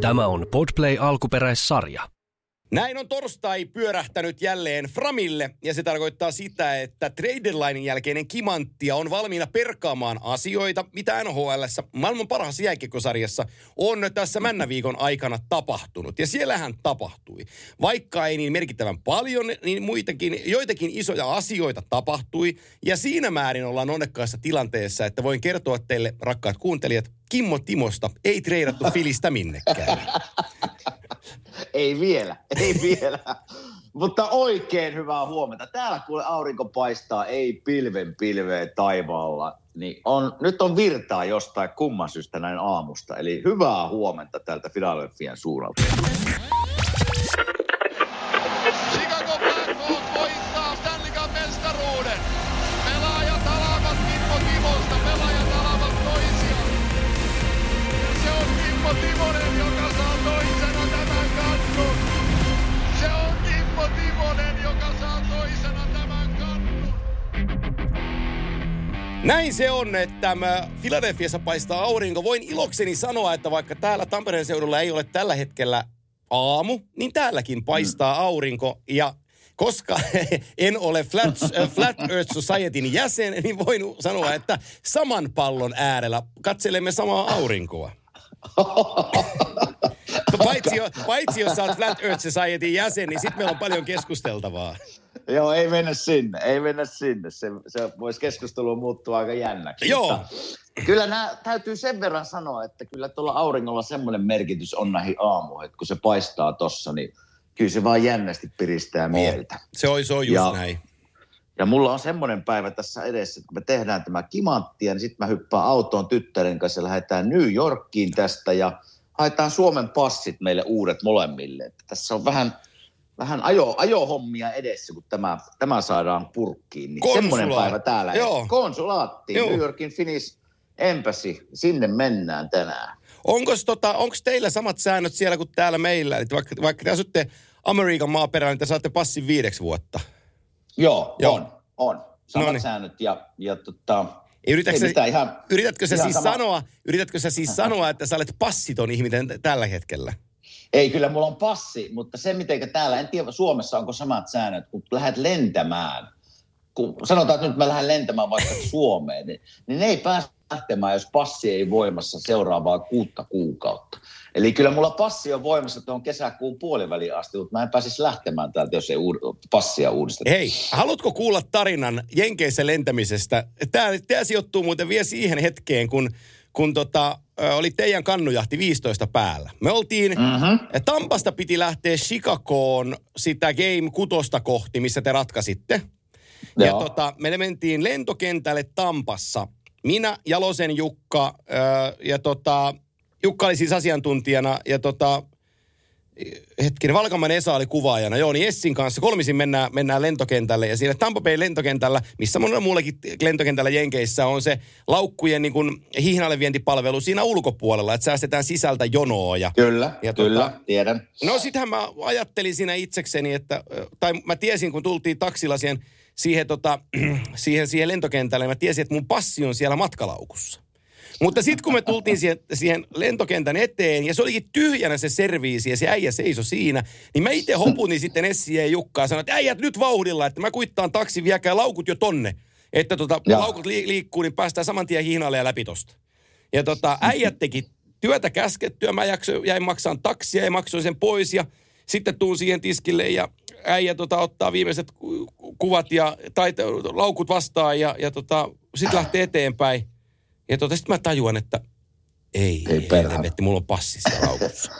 Tämä on Podplay alkuperäissarja. Näin on torstai pyörähtänyt jälleen Framille ja se tarkoittaa sitä, että trade jälkeinen kimanttia on valmiina perkaamaan asioita, mitä NHL maailman parhaassa jääkiekkosarjassa on tässä männäviikon aikana tapahtunut. Ja siellähän tapahtui. Vaikka ei niin merkittävän paljon, niin muitakin, joitakin isoja asioita tapahtui. Ja siinä määrin ollaan onnekkaassa tilanteessa, että voin kertoa teille, rakkaat kuuntelijat, Kimmo Timosta ei treidattu filistä minnekään. Ei vielä, ei vielä. Mutta oikein hyvää huomenta. Täällä kuule aurinko paistaa, ei pilven pilveä taivaalla. Niin on, nyt on virtaa jostain kumman syystä näin aamusta. Eli hyvää huomenta täältä Philadelphian suunnalta. Näin se on, että Filadelfiassa paistaa aurinko. Voin ilokseni sanoa, että vaikka täällä Tampereen seudulla ei ole tällä hetkellä aamu, niin täälläkin paistaa aurinko. Ja koska en ole Flat, äh, Flat Earth Societyn jäsen, niin voin sanoa, että saman pallon äärellä katselemme samaa aurinkoa. Paitsi, jo, paitsi jos sä oot Flat Earth Societyn jäsen, niin sitten meillä on paljon keskusteltavaa. Joo, ei mennä sinne, ei mennä sinne. Se, se voisi keskustelu muuttua aika jännäksi. Joo. Mutta Kyllä nämä, täytyy sen verran sanoa, että kyllä tuolla auringolla semmoinen merkitys on näihin aamuihin, että kun se paistaa tossa, niin kyllä se vaan jännästi piristää mieltä. Se on, se on just Ja- näin. Ja mulla on semmoinen päivä tässä edessä, että kun me tehdään tämä kimanttia, niin sitten mä hyppään autoon tyttären kanssa ja lähdetään New Yorkiin tästä ja haetaan Suomen passit meille uudet molemmille. Että tässä on vähän, vähän ajo, ajohommia edessä, kun tämä, tämä saadaan purkkiin. Niin Konsulaat. semmoinen päivä täällä. Joo. Konsulaatti, Joo. New Yorkin Finnish Embassy, sinne mennään tänään. Onko tota, onks teillä samat säännöt siellä kuin täällä meillä? Että vaikka, vaikka te asutte Amerikan maaperällä, niin te saatte passin viideksi vuotta. Joo, Joo. on, on. Samat Noniin. säännöt ja, ja tota, Yritätkö, ei sä, ihan, yritätkö sä ihan siis sama. sanoa, yritätkö sä siis sanoa, että sä olet passiton ihminen tällä hetkellä? Ei, kyllä mulla on passi, mutta se miten täällä, en tiedä Suomessa onko samat säännöt, kun lähdet lentämään, kun sanotaan, että nyt mä lähden lentämään vaikka Suomeen, niin, niin ei pääse lähtemään, jos passi ei voimassa seuraavaa kuutta kuukautta. Eli kyllä mulla passi on voimassa tuon kesäkuun puoliväliin asti, mutta mä en pääsisi lähtemään täältä, jos ei uud- passia uudisteta. Hei, haluatko kuulla tarinan Jenkeissä lentämisestä? Tämä, tämä sijoittuu muuten vielä siihen hetkeen, kun, kun tota, oli teidän kannujahti 15 päällä. Me oltiin, Mm-hmm. Tampasta piti lähteä Chicagoon sitä Game kutosta kohti, missä te ratkaisitte. Ja Joo. tota, me mentiin lentokentälle Tampassa. Minä, Jalosen Jukka ja tota, Jukka oli siis asiantuntijana ja tota, hetkinen, Valkaman Esa oli kuvaajana. Joo, niin Essin kanssa kolmisin mennään, mennään lentokentälle. Ja siinä Tampa Bay lentokentällä, missä monella muullakin lentokentällä Jenkeissä on se laukkujen niin kuin hihnallevientipalvelu siinä ulkopuolella, että säästetään sisältä jonoa. Ja, Kyllä, Ja ja kyllä, tiedän. No sitähän mä ajattelin siinä itsekseni, että, tai mä tiesin, kun tultiin taksilla siihen, siihen, tota, siihen, siihen lentokentälle, mä tiesin, että mun passi on siellä matkalaukussa. Mutta sitten kun me tultiin siihen, siihen lentokentän eteen ja se olikin tyhjänä se serviisi ja se äijä seisoi siinä, niin mä itse hoputin sitten Essiä ja Jukkaa ja sanoin, että äijät nyt vauhdilla, että mä kuittaan taksi, viekää laukut jo tonne. Että tota, Joo. laukut li- liikkuu, niin päästään saman tien hihnalle ja läpi tosta. Ja tota, äijät teki työtä käskettyä, mä jaksoin, jäin maksaan taksia ja maksoin sen pois ja sitten tuun siihen tiskille ja äijä tota, ottaa viimeiset ku- ku- kuvat ja tai laukut vastaan ja, ja tota, sitten lähtee eteenpäin. Ja tota, sitten mä tajuan, että ei, Ei helvetti, mulla on passi siellä laukussa.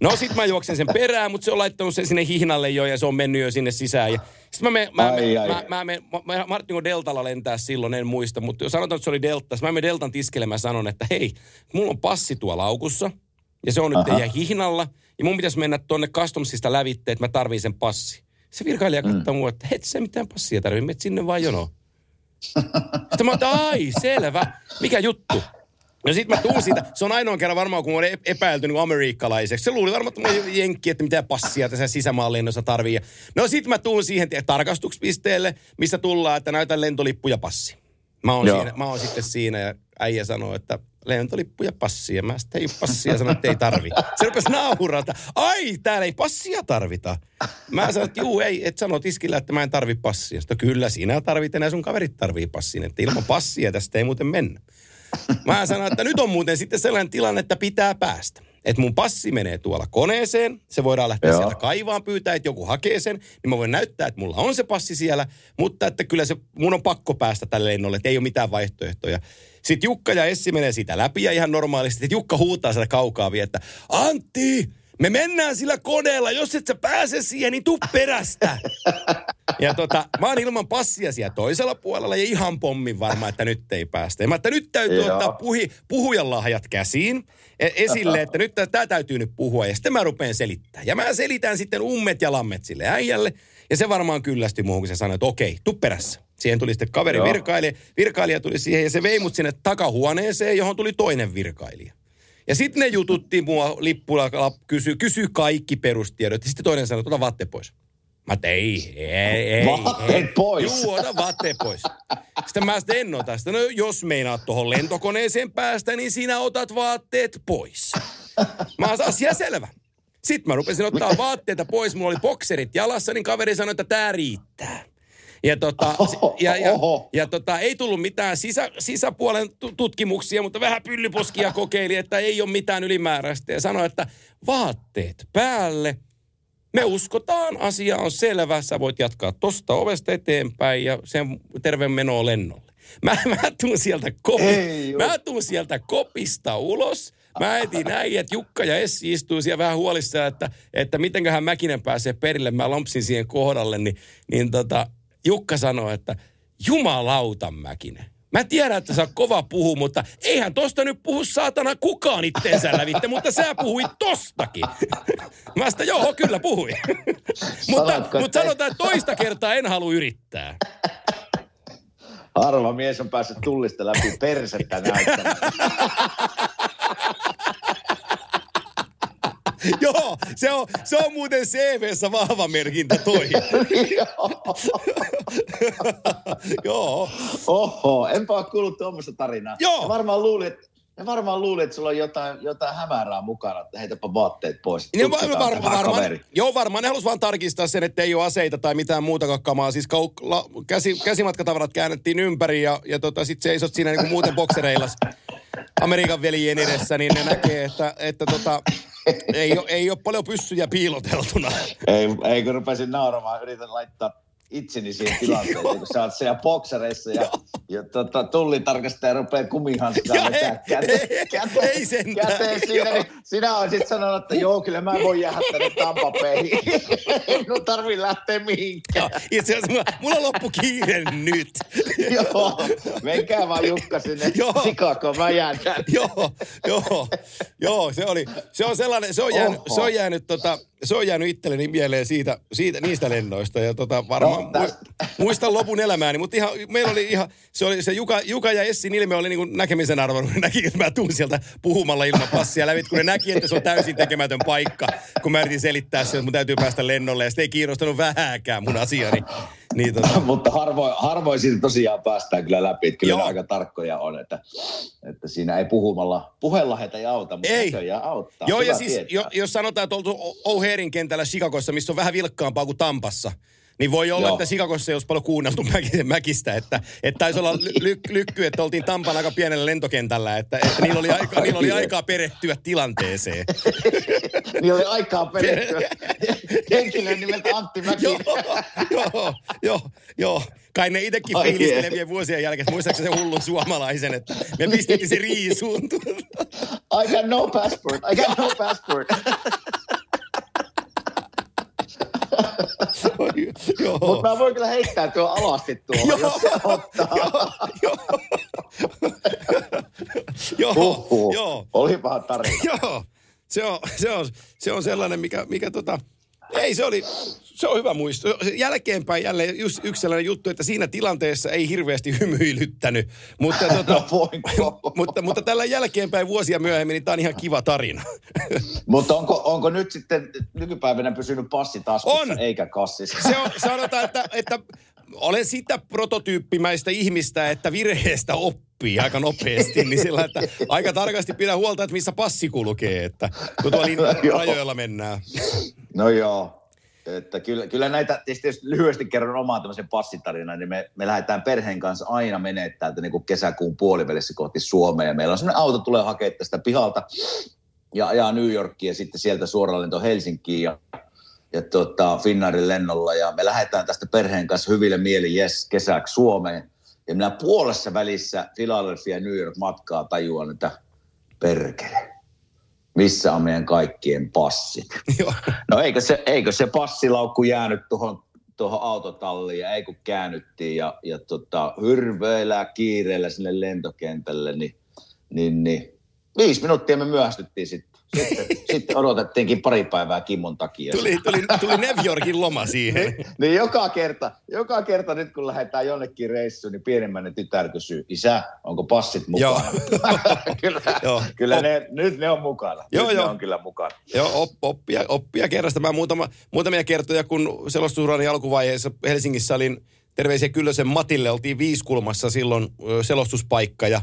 No sit mä juoksen sen perään, mutta se on laittanut sen sinne hihnalle jo ja se on mennyt jo sinne sisään. Ja sit mä menen, mä, Ai, mä, ai, mä, mä, menen- mä, mä Martin Deltalla lentää silloin, en muista, mutta jos sanotaan, että se oli Delta, mä menen Deltan tiskille, mä sanon, että hei, mulla on passi tuolla laukussa ja se on nyt Aha. teidän hihnalla ja mun pitäisi mennä tonne customsista lävitte, että mä tarviin sen passi. Se virkailija katsoo mm. mua, että et sä mitään passia tarvii, menet sinne vaan jonoon. Sitten mä oon, ai, selvä. Mikä juttu? No sit mä tuun siitä, se on ainoa kerran varmaan, kun mä oon ep- epäilty niin amerikkalaiseksi. Se luuli varmaan, että mä jenkki, että mitä passia tässä sisämaan lennossa tarvii. No sit mä tuun siihen tarkastuspisteelle, missä tullaan, että näytän lentolippu ja passi. Mä oon, Joo. siinä, mä oon sitten siinä ja äijä sanoo, että lentolippu ja passi. Ja mä sitten ei passia sanoin, että ei tarvi. Se rupesi naurata. Ai, täällä ei passia tarvita. Mä sanoin, että juu, ei, et sano tiskillä, että mä en tarvi passia. Sitten kyllä, sinä tarvit ja sun kaverit tarvii passin. Että ilman passia tästä ei muuten mennä. Mä sanoin, että nyt on muuten sitten sellainen tilanne, että pitää päästä. Että mun passi menee tuolla koneeseen, se voidaan lähteä Joo. sieltä kaivaan pyytää, että joku hakee sen, niin mä voin näyttää, että mulla on se passi siellä, mutta että kyllä se, mun on pakko päästä tälle lennolle, että ei ole mitään vaihtoehtoja. Sitten Jukka ja Essi menee siitä läpi ja ihan normaalisti, että Jukka huutaa sitä kaukaa vielä, että Antti, me mennään sillä koneella, jos et sä pääse siihen, niin tuu perästä. Ja tota, mä oon ilman passia siellä toisella puolella ja ihan pommin varma, että nyt ei päästä. Ja mä, että nyt täytyy Joo. ottaa puhi, puhujan lahjat käsiin e- esille, että nyt tämä täytyy nyt puhua. Ja sitten mä rupean selittää. Ja mä selitän sitten ummet ja lammet sille äijälle. Ja se varmaan kyllästyi muuhun, kun se sanoi, että okei, tuu perässä. Siihen tuli sitten kaveri Joo. virkailija. Virkailija tuli siihen ja se vei mut sinne takahuoneeseen, johon tuli toinen virkailija. Ja sitten ne jututti mua lippulla, kysy, kysy kaikki perustiedot. Ja sitten toinen sanoi, että ota vaatteet pois. Mä että ei, ei, ei. Vaatteet ei. pois. Juu, ota vaatteet pois. Sitten mä sitten en ota sitä. No jos meinaat tuohon lentokoneeseen päästä, niin sinä otat vaatteet pois. Mä oon asia selvä. Sitten mä rupesin ottaa vaatteita pois. Mulla oli bokserit jalassa, niin kaveri sanoi, että tää riittää. Ja, tota, Oho, ja, ja, oho. ja tota, ei tullut mitään sisä, sisäpuolen tu- tutkimuksia, mutta vähän pyllyposkia kokeili, että ei ole mitään ylimääräistä. Ja sanoi, että vaatteet päälle. Me uskotaan, asia on selvä. Sä voit jatkaa tosta ovesta eteenpäin ja sen terve menoa lennolle. Mä, mä tuun sieltä, kopi, mä tuun sieltä kopista ulos. Mä etin näin, että Jukka ja Essi istuu siellä vähän huolissaan, että, että mitenköhän Mäkinen pääsee perille. Mä lompsin siihen kohdalle, niin, niin tota, Jukka sanoi, että jumalauta Mäkinen. Mä tiedän, että sä oot kova puhu, mutta eihän tosta nyt puhu saatana kukaan itteensä lävitte, mutta sä puhuit tostakin. Mä sitä, joo, kyllä puhuin. mutta, mutta sanotaan, että toista kertaa en halua yrittää. Harva mies on päässyt tullista läpi persettä näyttämään. joo, se on, se on muuten CVssä vahva merkintä toi. joo. Oho, enpä ole kuullut tuommoista tarinaa. Joo. Ja varmaan luulin, että ja varmaan luulin, että sulla on jotain, jotain hämärää mukana, että heitäpä vaatteet pois. Niin var, var, tämä varmaan, kaveri. joo, varmaan ne halusi vaan tarkistaa sen, että ei ole aseita tai mitään muuta kamaa. Siis kau, la, käsi, käsimatkatavarat käännettiin ympäri ja, ja tota, sit seisot siinä niin muuten boksereilas Amerikan veljien edessä, niin ne näkee, että, että tota, ei, ole, ei ole paljon pyssyjä piiloteltuna. Ei, ei kun rupesin nauramaan, yritän laittaa itseni siihen tilanteeseen, kun sä oot siellä boksereissa ja, ja tota, tullitarkastaja rupeaa kumihanskaa Ja vetää käteen, käteen, ei sentään. käteen siinä, niin sinä olisit sanonut, että joo, kyllä mä voin jäädä tänne Tampapeihin. Ei mun tarvi lähteä mihinkään. Ja Itse asiassa mulla, mulla loppu kiire nyt. Joo, menkää vaan Jukka sinne Joo. Chicagoon, mä jään tänne. joo, joo, joo, se oli, se on sellainen, se on jäänyt, Oho. se on jäänyt, tota, se on jäänyt itselleni mieleen siitä, siitä niistä lennoista ja tota, varmaan No, tästä- mu, muistan lopun elämääni, mutta ihan, meillä oli ihan, se oli se Juka, Juka ja Essin ilme oli niin kuin näkemisen arvoinen, ne näki, että mä tuun sieltä puhumalla ilman passia lävit, kun ne näki, että se on täysin tekemätön paikka, kun mä yritin selittää sen, että mun täytyy päästä lennolle ja sitten ei kiinnostanut vähääkään mun asiani. Niin tota, Mutta harvoin, harvoin siitä tosiaan päästään kyllä läpi. Että kyllä aika tarkkoja on, että, että siinä ei puhumalla, puhella heitä ei auta, mutta Ei. auttaa. Joo, ja Hyvä siis tietää. jo, jos sanotaan, että oltu O- O'Harein kentällä Chicagossa, missä on vähän vilkkaampaa kuin Tampassa, niin voi olla, Joo. että Chicagossa ei olisi paljon kuunneltu mäki- mäkistä, että, että taisi olla ly- ly- lykky, että oltiin Tampan aika pienellä lentokentällä, että, että niillä, oli aika, niillä oli aikaa perehtyä tilanteeseen. Niin oli aikaa perehtyä henkilön nimeltä Antti Mäki. joo, joo, joo, joo. Kai ne itsekin fiilistelevien vuosien jälkeen, muistaakseni se hullun suomalaisen, että me pistettiin se riisuun. I got no passport, I got no passport. Mutta mä voin kyllä heittää tuo alasti tuohon, jos se ottaa. joo, joo, Huhhuh. joo, Olipahan tarina. joo, se on, se on, se on sellainen, mikä, mikä tota, ei se oli, se on hyvä muisto. Jälkeenpäin jälleen just yksi sellainen juttu, että siinä tilanteessa ei hirveästi hymyilyttänyt, mutta, tota, No mutta, mutta tällä jälkeenpäin vuosia myöhemmin, niin tämä on ihan kiva tarina. Mutta onko, onko nyt sitten nykypäivänä pysynyt passi taskussa On. eikä kassissa? Se on, sanotaan, että, että olen sitä prototyyppimäistä ihmistä, että virheestä oppii aika nopeasti, niin sillä, että aika tarkasti pidä huolta, että missä passi kulkee, että kun tuolla Joo. rajoilla mennään. No joo. Että kyllä, kyllä näitä, tietysti jos lyhyesti kerron omaa tämmöisen passitarinan, niin me, me lähdetään perheen kanssa aina menee täältä niin kuin kesäkuun puolivälissä kohti Suomea. Ja meillä on semmoinen auto, tulee hakemaan tästä pihalta ja ajaa New Yorkiin ja sitten sieltä suoraan lento Helsinkiin ja, ja tota, Finnairin lennolla. Ja me lähdetään tästä perheen kanssa hyville mieli yes, kesäksi Suomeen. Ja minä puolessa välissä Philadelphia ja New York matkaa tajuan, että perkele, missä on meidän kaikkien passit? Joo. No eikö se, eikö se passilaukku jäänyt tuohon tuohon autotalliin ja ei kun käännyttiin ja, ja tota, hyrveillä kiireellä sinne lentokentälle, niin, niin, niin viisi minuuttia me myöhästyttiin sitten. Sitten, sitten odotettiinkin pari päivää Kimmon takia. Tuli, tuli, tuli New Yorkin loma siihen. niin joka kerta, joka kerta nyt kun lähdetään jonnekin reissuun, niin pienemmän tytär kysyy, isä, onko passit mukana? kyllä, Joo. kyllä ne, nyt ne on mukana. Joo, nyt joo. ne on kyllä mukana. Joo, op, oppia, oppia kerrasta. Mä muutama, muutamia kertoja, kun selostusurani alkuvaiheessa Helsingissä olin terveisiä Kyllösen Matille, oltiin Viiskulmassa silloin selostuspaikka ja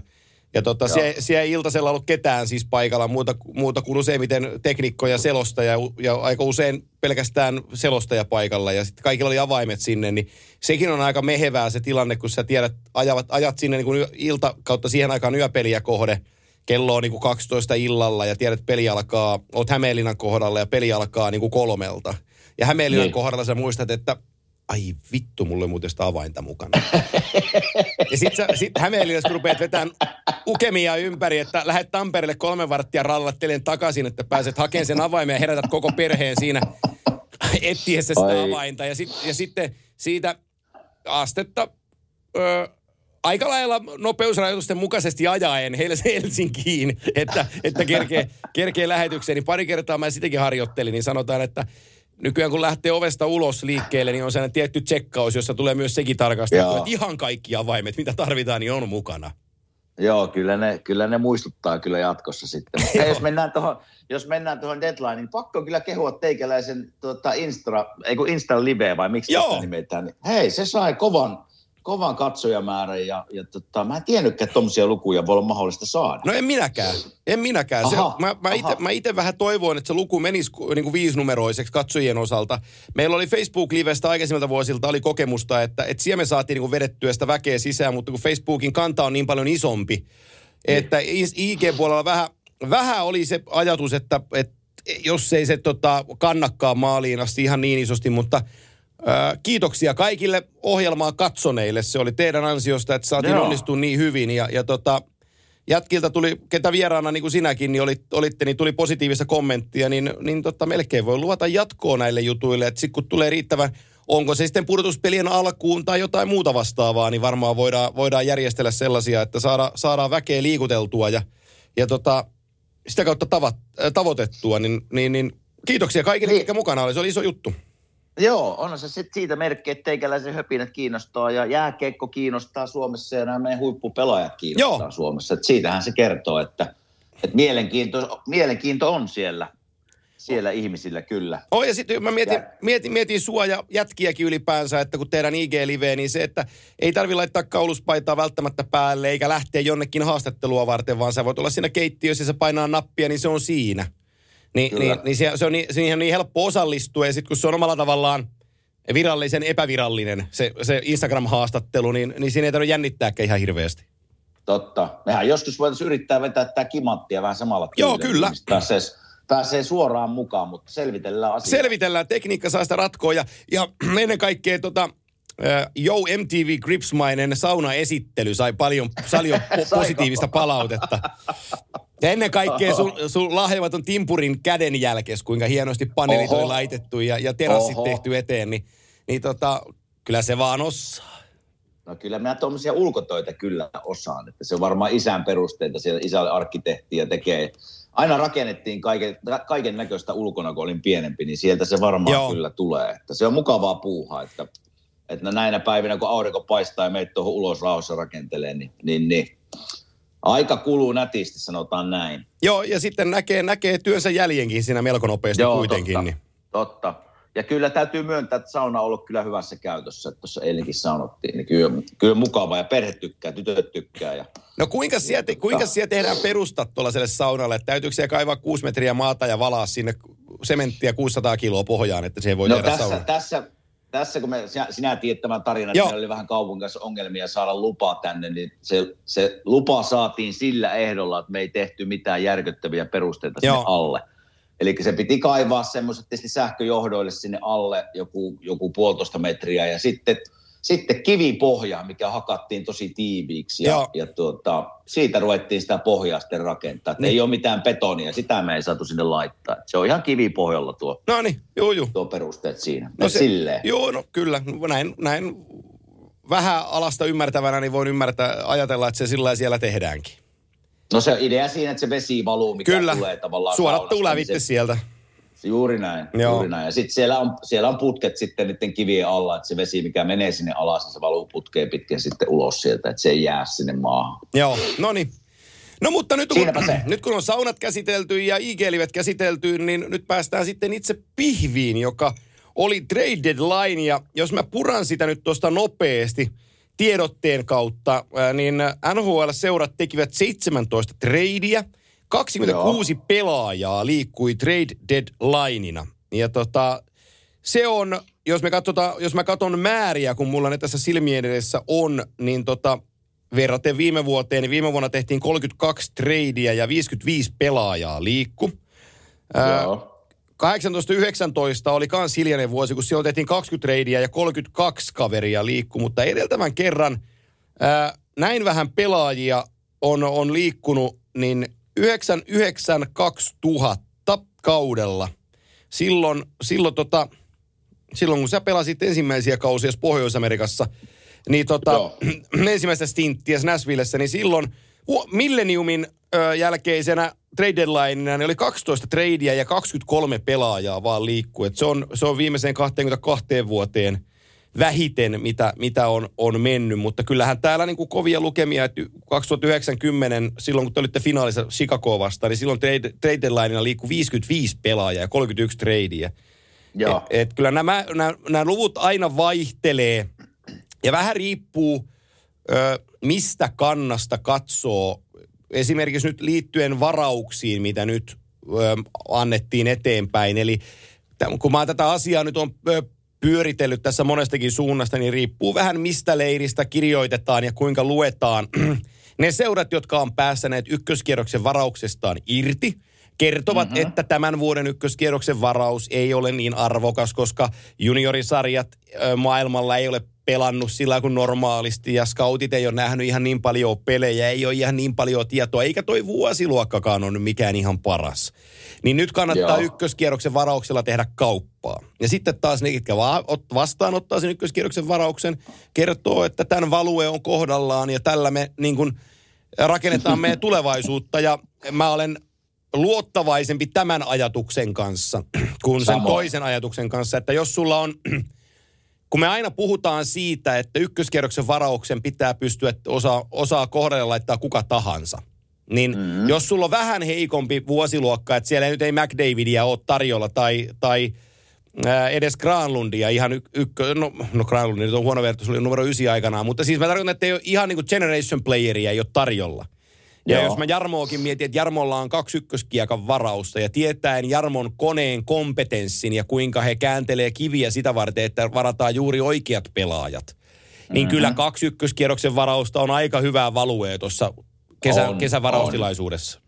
ja tota, siellä, siellä ei iltasella ollut ketään siis paikalla muuta, muuta kuin useimmiten teknikko ja selostaja ja aika usein pelkästään selostaja paikalla ja sitten kaikilla oli avaimet sinne, niin sekin on aika mehevää se tilanne, kun sä tiedät, ajavat, ajat sinne niin kuin ilta kautta siihen aikaan yöpeliä kohde, kello on niin kuin 12 illalla ja tiedät, että peli alkaa, oot Hämeenlinnan kohdalla ja peli alkaa niin kuin kolmelta. Ja Hämeenlinnan Niin. kohdalla sä muistat, että ai vittu, mulla ei muuten sitä avainta mukana. ja sit, sä, sit Hämeenlinnassa kun rupeat vetämään ukemia ympäri, että lähdet Tampereelle kolme varttia rallattelen takaisin, että pääset hakemaan sen avaimen ja herätät koko perheen siinä etsiessä sitä Ai. avainta. Ja, sit, ja sitten siitä astetta ö, aika lailla nopeusrajoitusten mukaisesti ajaen Hels- Helsinkiin, että, että kerkee, kerkee lähetykseen. Niin pari kertaa mä sitäkin harjoittelin, niin sanotaan, että nykyään kun lähtee ovesta ulos liikkeelle, niin on sellainen tietty tsekkaus, jossa tulee myös sekin tarkastettu, Joo. että ihan kaikki avaimet, mitä tarvitaan, niin on mukana. Joo, kyllä ne, kyllä ne muistuttaa kyllä jatkossa sitten. Mutta jos mennään tuohon, jos mennään tuohon deadline, niin pakko kyllä kehua teikäläisen tota Insta, ei kun Insta Live vai miksi Joo. sitä nimetään. Niin, hei, se sai kovan, kovan katsojamäärän ja, ja tota, mä en tiennytkään, että tuommoisia lukuja voi olla mahdollista saada. No en minäkään. En minäkään. Se, Aha, mä, mä, ite, aha. mä ite vähän toivoin, että se luku menisi niin kuin viisinumeroiseksi katsojien osalta. Meillä oli Facebook-livestä aikaisemmilta vuosilta oli kokemusta, että, että siellä me saatiin niin kuin vedettyä sitä väkeä sisään, mutta kun Facebookin kanta on niin paljon isompi, että IG-puolella vähän, vähän oli se ajatus, että, että jos ei se tota, kannakkaan maaliin asti ihan niin isosti, mutta kiitoksia kaikille ohjelmaa katsoneille. Se oli teidän ansiosta, että saatiin Joo. onnistua niin hyvin. Ja, ja tota, jätkiltä tuli, ketä vieraana niin kuin sinäkin, niin olit, olitte, niin tuli positiivista kommenttia, niin, niin tota, melkein voi luvata jatkoa näille jutuille. Että sitten kun tulee riittävän, onko se sitten pudotuspelien alkuun tai jotain muuta vastaavaa, niin varmaan voidaan, voidaan järjestellä sellaisia, että saada, saadaan väkeä liikuteltua ja, ja tota, sitä kautta tavat, äh, tavoitettua. Niin, niin, niin kiitoksia kaikille, Niin. ketkä mukana oli. Se oli iso juttu. Joo, on se sit siitä merkki, että teikäläisen höpinät kiinnostaa ja jääkeikko kiinnostaa Suomessa ja nämä meidän huippupelaajat kiinnostaa Joo. Suomessa. Et siitähän se kertoo, että, että mielenkiinto, mielenkiinto on siellä, siellä ihmisillä kyllä. Oh, ja sitten mä mietin, Ja- mietin, mietin sua ja jätkiäkin ylipäänsä, että kun tehdään IG-liveä, niin se, että ei tarvi laittaa kauluspaitaa välttämättä päälle, eikä lähteä jonnekin haastattelua varten, vaan sä voit olla siinä keittiössä ja se painaa nappia, niin se on siinä. Ni, Kyllä. niin, niin se, se, on niin, siihen on niin helppo osallistua, ja sitten kun se on omalla tavallaan virallisen epävirallinen, se, se Instagram-haastattelu, niin, niin siinä ei tarvitse jännittääkään ihan hirveästi. Totta. Mehän joskus voitaisiin yrittää vetää tämä kimanttia vähän samalla Joo, kyllä. niin Pääsee, pääsee suoraan mukaan, mutta selvitellään asiaa. Selvitellään, tekniikka saa sitä ratkoa ja, ja ennen kaikkea tota, Yo MTV Gripsmainen saunaesittely sai paljon, paljon po- positiivista palautetta. Ja ennen kaikkea sun, sun lahjamaton timpurin kädenjälkes, kuinka hienosti paneelit Oho. oli laitettu ja, ja terassit Oho. tehty eteen, niin, niin tota, kyllä se vaan osaa. No kyllä minä tuommoisia ulkotöitä kyllä osaan. Että se on varmaan isän perusteita. Siellä isä oli arkkitehti ja tekee. Aina rakennettiin kaiken, kaiken näköistä ulkona, kun olin pienempi, niin sieltä se varmaan. Joo. kyllä tulee. Että se on mukavaa puuhaa, että, että näinä päivinä, kun aurinko paistaa ja meitä tuohon ulos rauhassa rakentelee, niin, niin, niin aika kuluu nätisti, sanotaan näin. Joo, ja sitten näkee, näkee työnsä jäljenkin siinä melko nopeasti kuitenkin. totta. Niin. totta. Ja kyllä täytyy myöntää, että sauna on ollut kyllä hyvässä käytössä. Että tuossa eilenkin saunottiin, niin kyllä, kyllä mukava ja perhe tykkää, tytöt tykkää. Ja, No kuinka siellä, kuinka siellä tehdään perustat tuollaiselle saunalle? Että täytyykö siellä kaivaa kuusi metriä maata ja valaa sinne sementtiä 600 kiloa pohjaan, että se voi no tehdä tässä, sauna? tässä, tässä, kun me, sinä, sinä tiedät tämän tarinan, Joo. että oli vähän kaupungin kanssa ongelmia saada lupa tänne, niin se, se lupa saatiin sillä ehdolla, että me ei tehty mitään järkyttäviä perusteita sinne Joo. alle. Eli se piti kaivaa semmoiset tietysti sähköjohdoille sinne alle joku, joku puolitoista metriä ja sitten, sitten kivipohja, mikä hakattiin tosi tiiviiksi ja, Joo. ja tuota, siitä ruvettiin sitä pohjaa sitten rakentaa. Niin. Ei ole mitään betonia, sitä me ei saatu sinne laittaa. Se on ihan kivipohjalla tuo, No niin, juu, juu. tuo perusteet siinä. No No Silleen. Joo, no kyllä. Näin, näin vähän alasta ymmärtävänä, niin voin ymmärtää, ajatella, että se sillä siellä tehdäänkin. No se idea siinä, että se vesi valuu, mikä Kyllä, tulee tavallaan suorat tulee niin se- sieltä. Juuri näin, Joo. juuri näin. Ja sitten siellä on, siellä on putket sitten niiden kivien alla, että se vesi, mikä menee sinne alas, niin se valuu putkeen pitkin sitten ulos sieltä, että se ei jää sinne maahan. Joo, no niin. No mutta nyt kun, nyt kun on saunat käsitelty ja IG-livet käsitelty, niin nyt päästään sitten itse pihviin, joka oli trade deadline. Ja jos mä puran sitä nyt tuosta nopeasti tiedotteen kautta, niin NHL-seurat tekivät 17 tradea. 26 Joo. pelaajaa liikkui trade deadlineina. Ja tota, se on, jos, me katsotaan, jos mä katson määriä, kun mulla ne tässä silmien edessä on, niin tota, verraten viime vuoteen, niin viime vuonna tehtiin 32 tradea ja 55 pelaajaa liikku. Joo. 18-19 oli kans hiljainen vuosi, kun silloin tehtiin 20 tradea ja 32 kaveria liikku, mutta edeltävän kerran ää, näin vähän pelaajia on, on liikkunut, niin 992 000 kaudella. Silloin, silloin, tota, silloin kun sä pelasit ensimmäisiä kausia Pohjois-Amerikassa, niin tota, Joo. ensimmäistä stinttiä Nashvillessä, niin silloin Milleniumin ö, jälkeisenä trade deadlineina niin oli 12 tradea ja 23 pelaajaa vaan liikkuu. Et se, on, se on viimeiseen 22 vuoteen vähiten, mitä, mitä on, on mennyt. Mutta kyllähän täällä niin kuin kovia lukemia, että 2090, silloin kun te olitte finaalissa Chicagoa vastaan, niin silloin trade, trade deadlineina liikkui 55 pelaajaa ja 31 tradea. Joo. Et, et kyllä nämä, nämä, nämä luvut aina vaihtelee ja vähän riippuu, ö, mistä kannasta katsoo. Esimerkiksi nyt liittyen varauksiin, mitä nyt ö, annettiin eteenpäin. Eli kun mä tätä asiaa nyt on pyöritellyt tässä monestakin suunnasta, niin riippuu vähän mistä leiristä kirjoitetaan ja kuinka luetaan. Ne seurat, jotka on päästäneet ykköskierroksen varauksestaan irti, kertovat, mm-hmm. että tämän vuoden ykköskierroksen varaus ei ole niin arvokas, koska juniorisarjat maailmalla ei ole pelannut sillä kuin normaalisti ja scoutit ei ole nähnyt ihan niin paljon pelejä, ei ole ihan niin paljon tietoa, eikä toi vuosiluokkakaan nyt mikään ihan paras. Niin nyt kannattaa Joo. ykköskierroksen varauksella tehdä kauppaa. Ja sitten taas ne, ketkä va- ot- vastaanottaa sen ykköskierroksen varauksen, kertoo, että tämän value on kohdallaan ja tällä me niin kuin rakennetaan meidän tulevaisuutta. Ja mä olen luottavaisempi tämän ajatuksen kanssa kuin sen Samoin. toisen ajatuksen kanssa, että jos sulla on, kun me aina puhutaan siitä, että ykköskierroksen varauksen pitää pystyä, että osaa, osaa kohdalle laittaa kuka tahansa, niin mm-hmm. jos sulla on vähän heikompi vuosiluokka, että siellä nyt ei McDavidia ole tarjolla tai, tai ää, edes Granlundia ihan y- ykkö, no, no Granlund nyt on huono vertaus, oli numero ysi aikanaan, mutta siis mä tarkoitan, että ei ole ihan niin kuin generation playeria ei ole tarjolla. Ja Joo. jos mä Jarmoakin mietin, että Jarmolla on kaksi ykköskiekan varausta ja tietäen Jarmon koneen kompetenssin ja kuinka he kääntelee kiviä sitä varten, että varataan juuri oikeat pelaajat, niin Mhm. kyllä kaksi ykköskierroksen varausta on aika hyvää valuea tuossa kesä, On, kesävaraustilaisuudessa.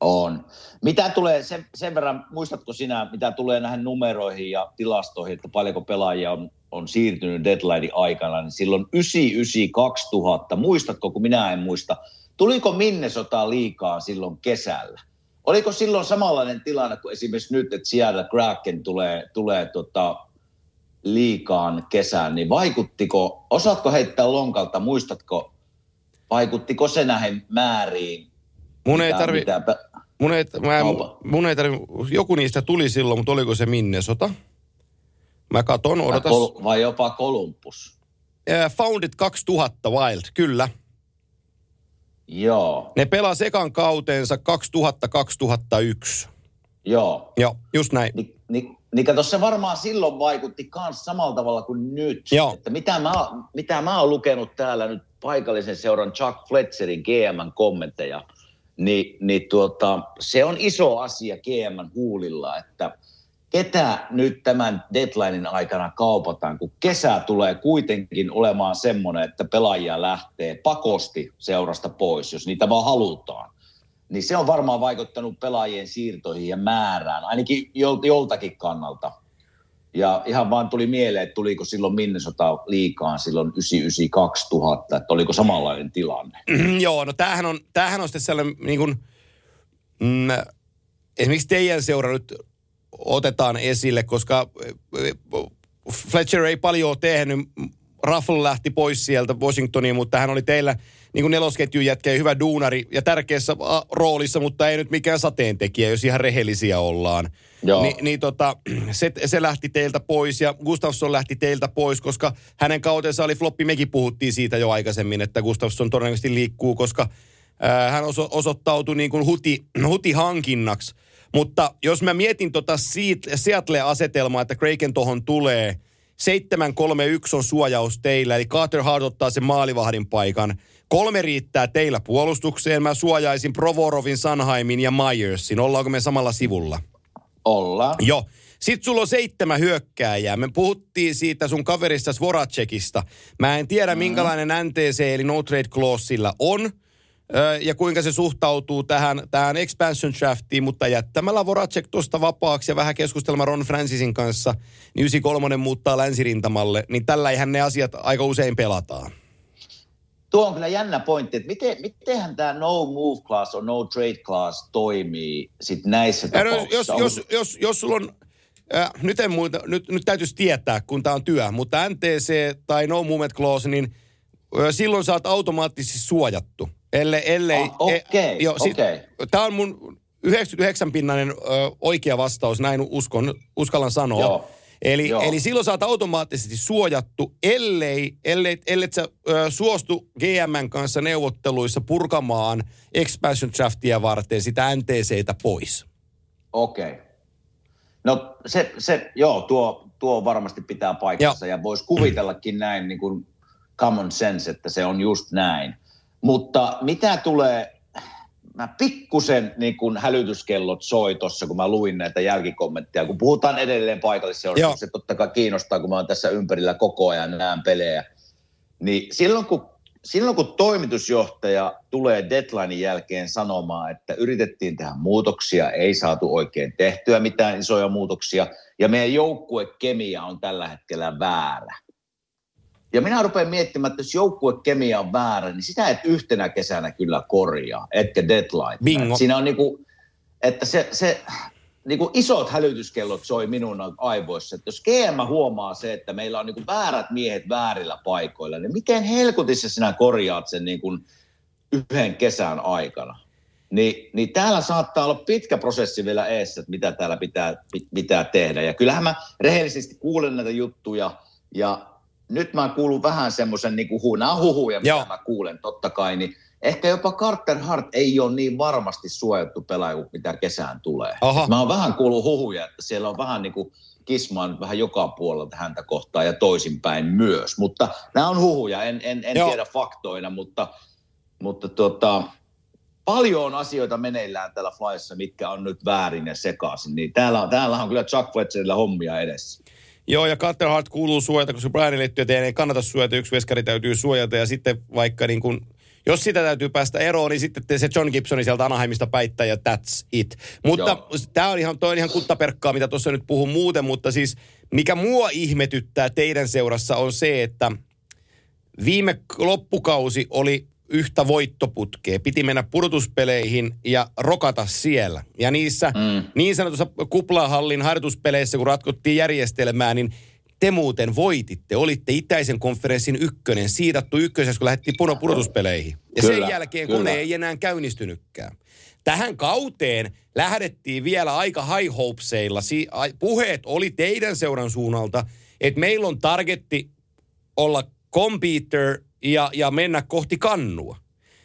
On. Mitä tulee, sen, sen verran, muistatko sinä, mitä tulee näihin numeroihin ja tilastoihin, että paljonko pelaajia on, on siirtynyt deadline aikana, niin silloin 99-2000, muistatko, kun minä en muista, tuliko Minnesota liikaa silloin kesällä? Oliko silloin samanlainen tilanne kuin esimerkiksi nyt, että siellä Kraken tulee, tulee tota, liikaan kesään, niin vaikuttiko, osaatko heittää lonkalta, muistatko, vaikuttiko se näihin määriin? Mun ei tarvi, mitä pä- mun ei, mä mun ei tarvi, joku niistä tuli silloin, mutta oliko se Minnesota? Mä katon, odotas. vai jopa Columbus? Äh, Founded 2000 Wild, kyllä. Joo, Ne pelasi ekan kautensa 2000-2001. joo. Joo, just näin. Ni, ni, Niin kato, se varmaan silloin vaikutti myös samalla tavalla kuin nyt. Joo. Että mitä, mä, mitä mä oon lukenut täällä nyt paikallisen seuran Chuck Fletcherin GMn kommentteja, niin, niin tuota, se on iso asia GMn huulilla, että ketä nyt tämän deadlinein aikana kaupataan, kun kesä tulee kuitenkin olemaan semmoinen, että pelaajia lähtee pakosti seurasta pois, jos niitä vaan halutaan niin se on varmaan vaikuttanut pelaajien siirtoihin ja määrään, ainakin joltakin kannalta. Ja ihan vaan tuli mieleen, että tuliko silloin Minnesota liikaan silloin 99-2000, että oliko samanlainen tilanne. Joo, no tämähän on, tämähän on sitten sellainen niin kuin, mm, esimerkiksi teidän seura nyt otetaan esille, koska Fletcher ei paljon ole tehnyt. Raffle lähti pois sieltä Washingtoniin, mutta hän oli teillä – niin kuin nelosketjun jätkä hyvä duunari ja tärkeässä roolissa, mutta ei nyt mikään sateentekijä, jos ihan rehellisiä ollaan. Joo. Ni, niin tota, se, se lähti teiltä pois ja Gustafsson lähti teiltä pois, koska hänen kautensa oli floppi. Mekin puhuttiin siitä jo aikaisemmin, että Gustafsson todennäköisesti liikkuu, koska ää, hän oso, osoittautui niin kuin huti, huti hankinnaksi. Mutta jos mä mietin tota Seattle-asetelmaa, että Kraken tohon tulee, 7-3-1 on suojaus teillä, eli Carter Hart ottaa sen maalivahdin paikan. Kolme riittää teillä puolustukseen. Mä suojaisin Provorovin, Sanheimin ja Myersin. Ollaanko me samalla sivulla? Ollaan. Joo. Sitten sulla on seitsemän hyökkääjää. Me puhuttiin siitä sun kaverista Svoracekista. Mä en tiedä, mm. minkälainen NTC eli no trade clause sillä on ja kuinka se suhtautuu tähän, tähän expansion draftiin, mutta jättämällä Voracek tuosta vapaaksi ja vähän keskustelma Ron Francisin kanssa, niin 93 muuttaa länsirintamalle, niin tällä eihän ne asiat aika usein pelataan tuo on kyllä jännä pointti, että miten, mitenhän tämä no move class on no trade class toimii sit näissä no, tapauksissa? Jos, jos, jos, jos sulla on, äh, nyt, en muuta, nyt, nyt täytyisi tietää, kun tämä on työ, mutta NTC tai no movement clause, niin äh, silloin sä oot automaattisesti suojattu. Elle, ellei, ah, okei, okay, e, okay. Tämä on mun 99-pinnainen äh, oikea vastaus, näin uskon, uskallan sanoa. Joo. Eli, eli silloin sä oot automaattisesti suojattu, ellei, ellei, ellei sä ö, suostu GMn kanssa neuvotteluissa purkamaan expansion draftia varten sitä NTCtä pois. Okei. Okay. No se, se joo, tuo, tuo varmasti pitää paikkansa ja voisi kuvitellakin näin niin kuin common sense, että se on just näin. Mutta mitä tulee mä pikkusen niin kun hälytyskellot soi tuossa, kun mä luin näitä jälkikommentteja. Kun puhutaan edelleen paikallisseurasta, se totta kai kiinnostaa, kun mä oon tässä ympärillä koko ajan näen pelejä. Niin silloin kun, silloin kun toimitusjohtaja tulee deadlinein jälkeen sanomaan, että yritettiin tehdä muutoksia, ei saatu oikein tehtyä mitään isoja muutoksia, ja meidän joukkuekemia on tällä hetkellä väärä – ja minä rupean miettimään, että jos joukkuekemia on väärä, niin sitä et yhtenä kesänä kyllä korjaa, etkä deadline. Bingo. Siinä on niinku, että se, se niinku isot hälytyskellot soi minun aivoissa. Että jos GM huomaa se, että meillä on niinku väärät miehet väärillä paikoilla, niin miten helkutissa sinä korjaat sen niinku yhden kesän aikana? Niin, niin täällä saattaa olla pitkä prosessi vielä eessä, että mitä täällä pitää, pitää tehdä. Ja kyllähän mä rehellisesti kuulen näitä juttuja ja nyt mä kuulun vähän semmoisen niin kuin, nämä huhuja, mitä Joo. mä kuulen totta kai, niin ehkä jopa Carter Hart ei ole niin varmasti suojattu pelaaja kuin mitä kesään tulee. Aha. Mä oon vähän kuullut huhuja, että siellä on vähän niin kuin kismaan vähän joka puolelta häntä kohtaan ja toisinpäin myös. Mutta nämä on huhuja, en, en, en tiedä faktoina, mutta, mutta tota, paljon on asioita meneillään täällä Flyessa, mitkä on nyt väärin ja sekaisin. Niin täällä, täällä on kyllä Chuck Fletcherillä hommia edessä. Joo, ja Carter Hart kuuluu suojata, koska Brian Lettyä ei kannata suojata, yksi veskari täytyy suojata, ja sitten vaikka niin kuin, jos sitä täytyy päästä eroon, niin sitten se John Gibsoni sieltä Anaheimista päittää, ja that's it. Mutta tämä on ihan, toi on ihan kuttaperkkaa, mitä tuossa nyt puhun muuten, mutta siis mikä mua ihmetyttää teidän seurassa on se, että viime loppukausi oli yhtä voittoputkea. Piti mennä pudotuspeleihin ja rokata siellä. Ja niissä mm. niin sanotussa kuplahallin harjoituspeleissä, kun ratkottiin järjestelmää, niin te muuten voititte. Olitte itäisen konferenssin ykkönen, siidattu ykkösessä, kun lähdettiin puno pudotuspeleihin. Ja kyllä, sen jälkeen kyllä. kone ei enää käynnistynytkään. Tähän kauteen lähdettiin vielä aika high hopeseilla. Puheet oli teidän seuran suunnalta, että meillä on targetti olla competitor ja, ja mennä kohti kannua.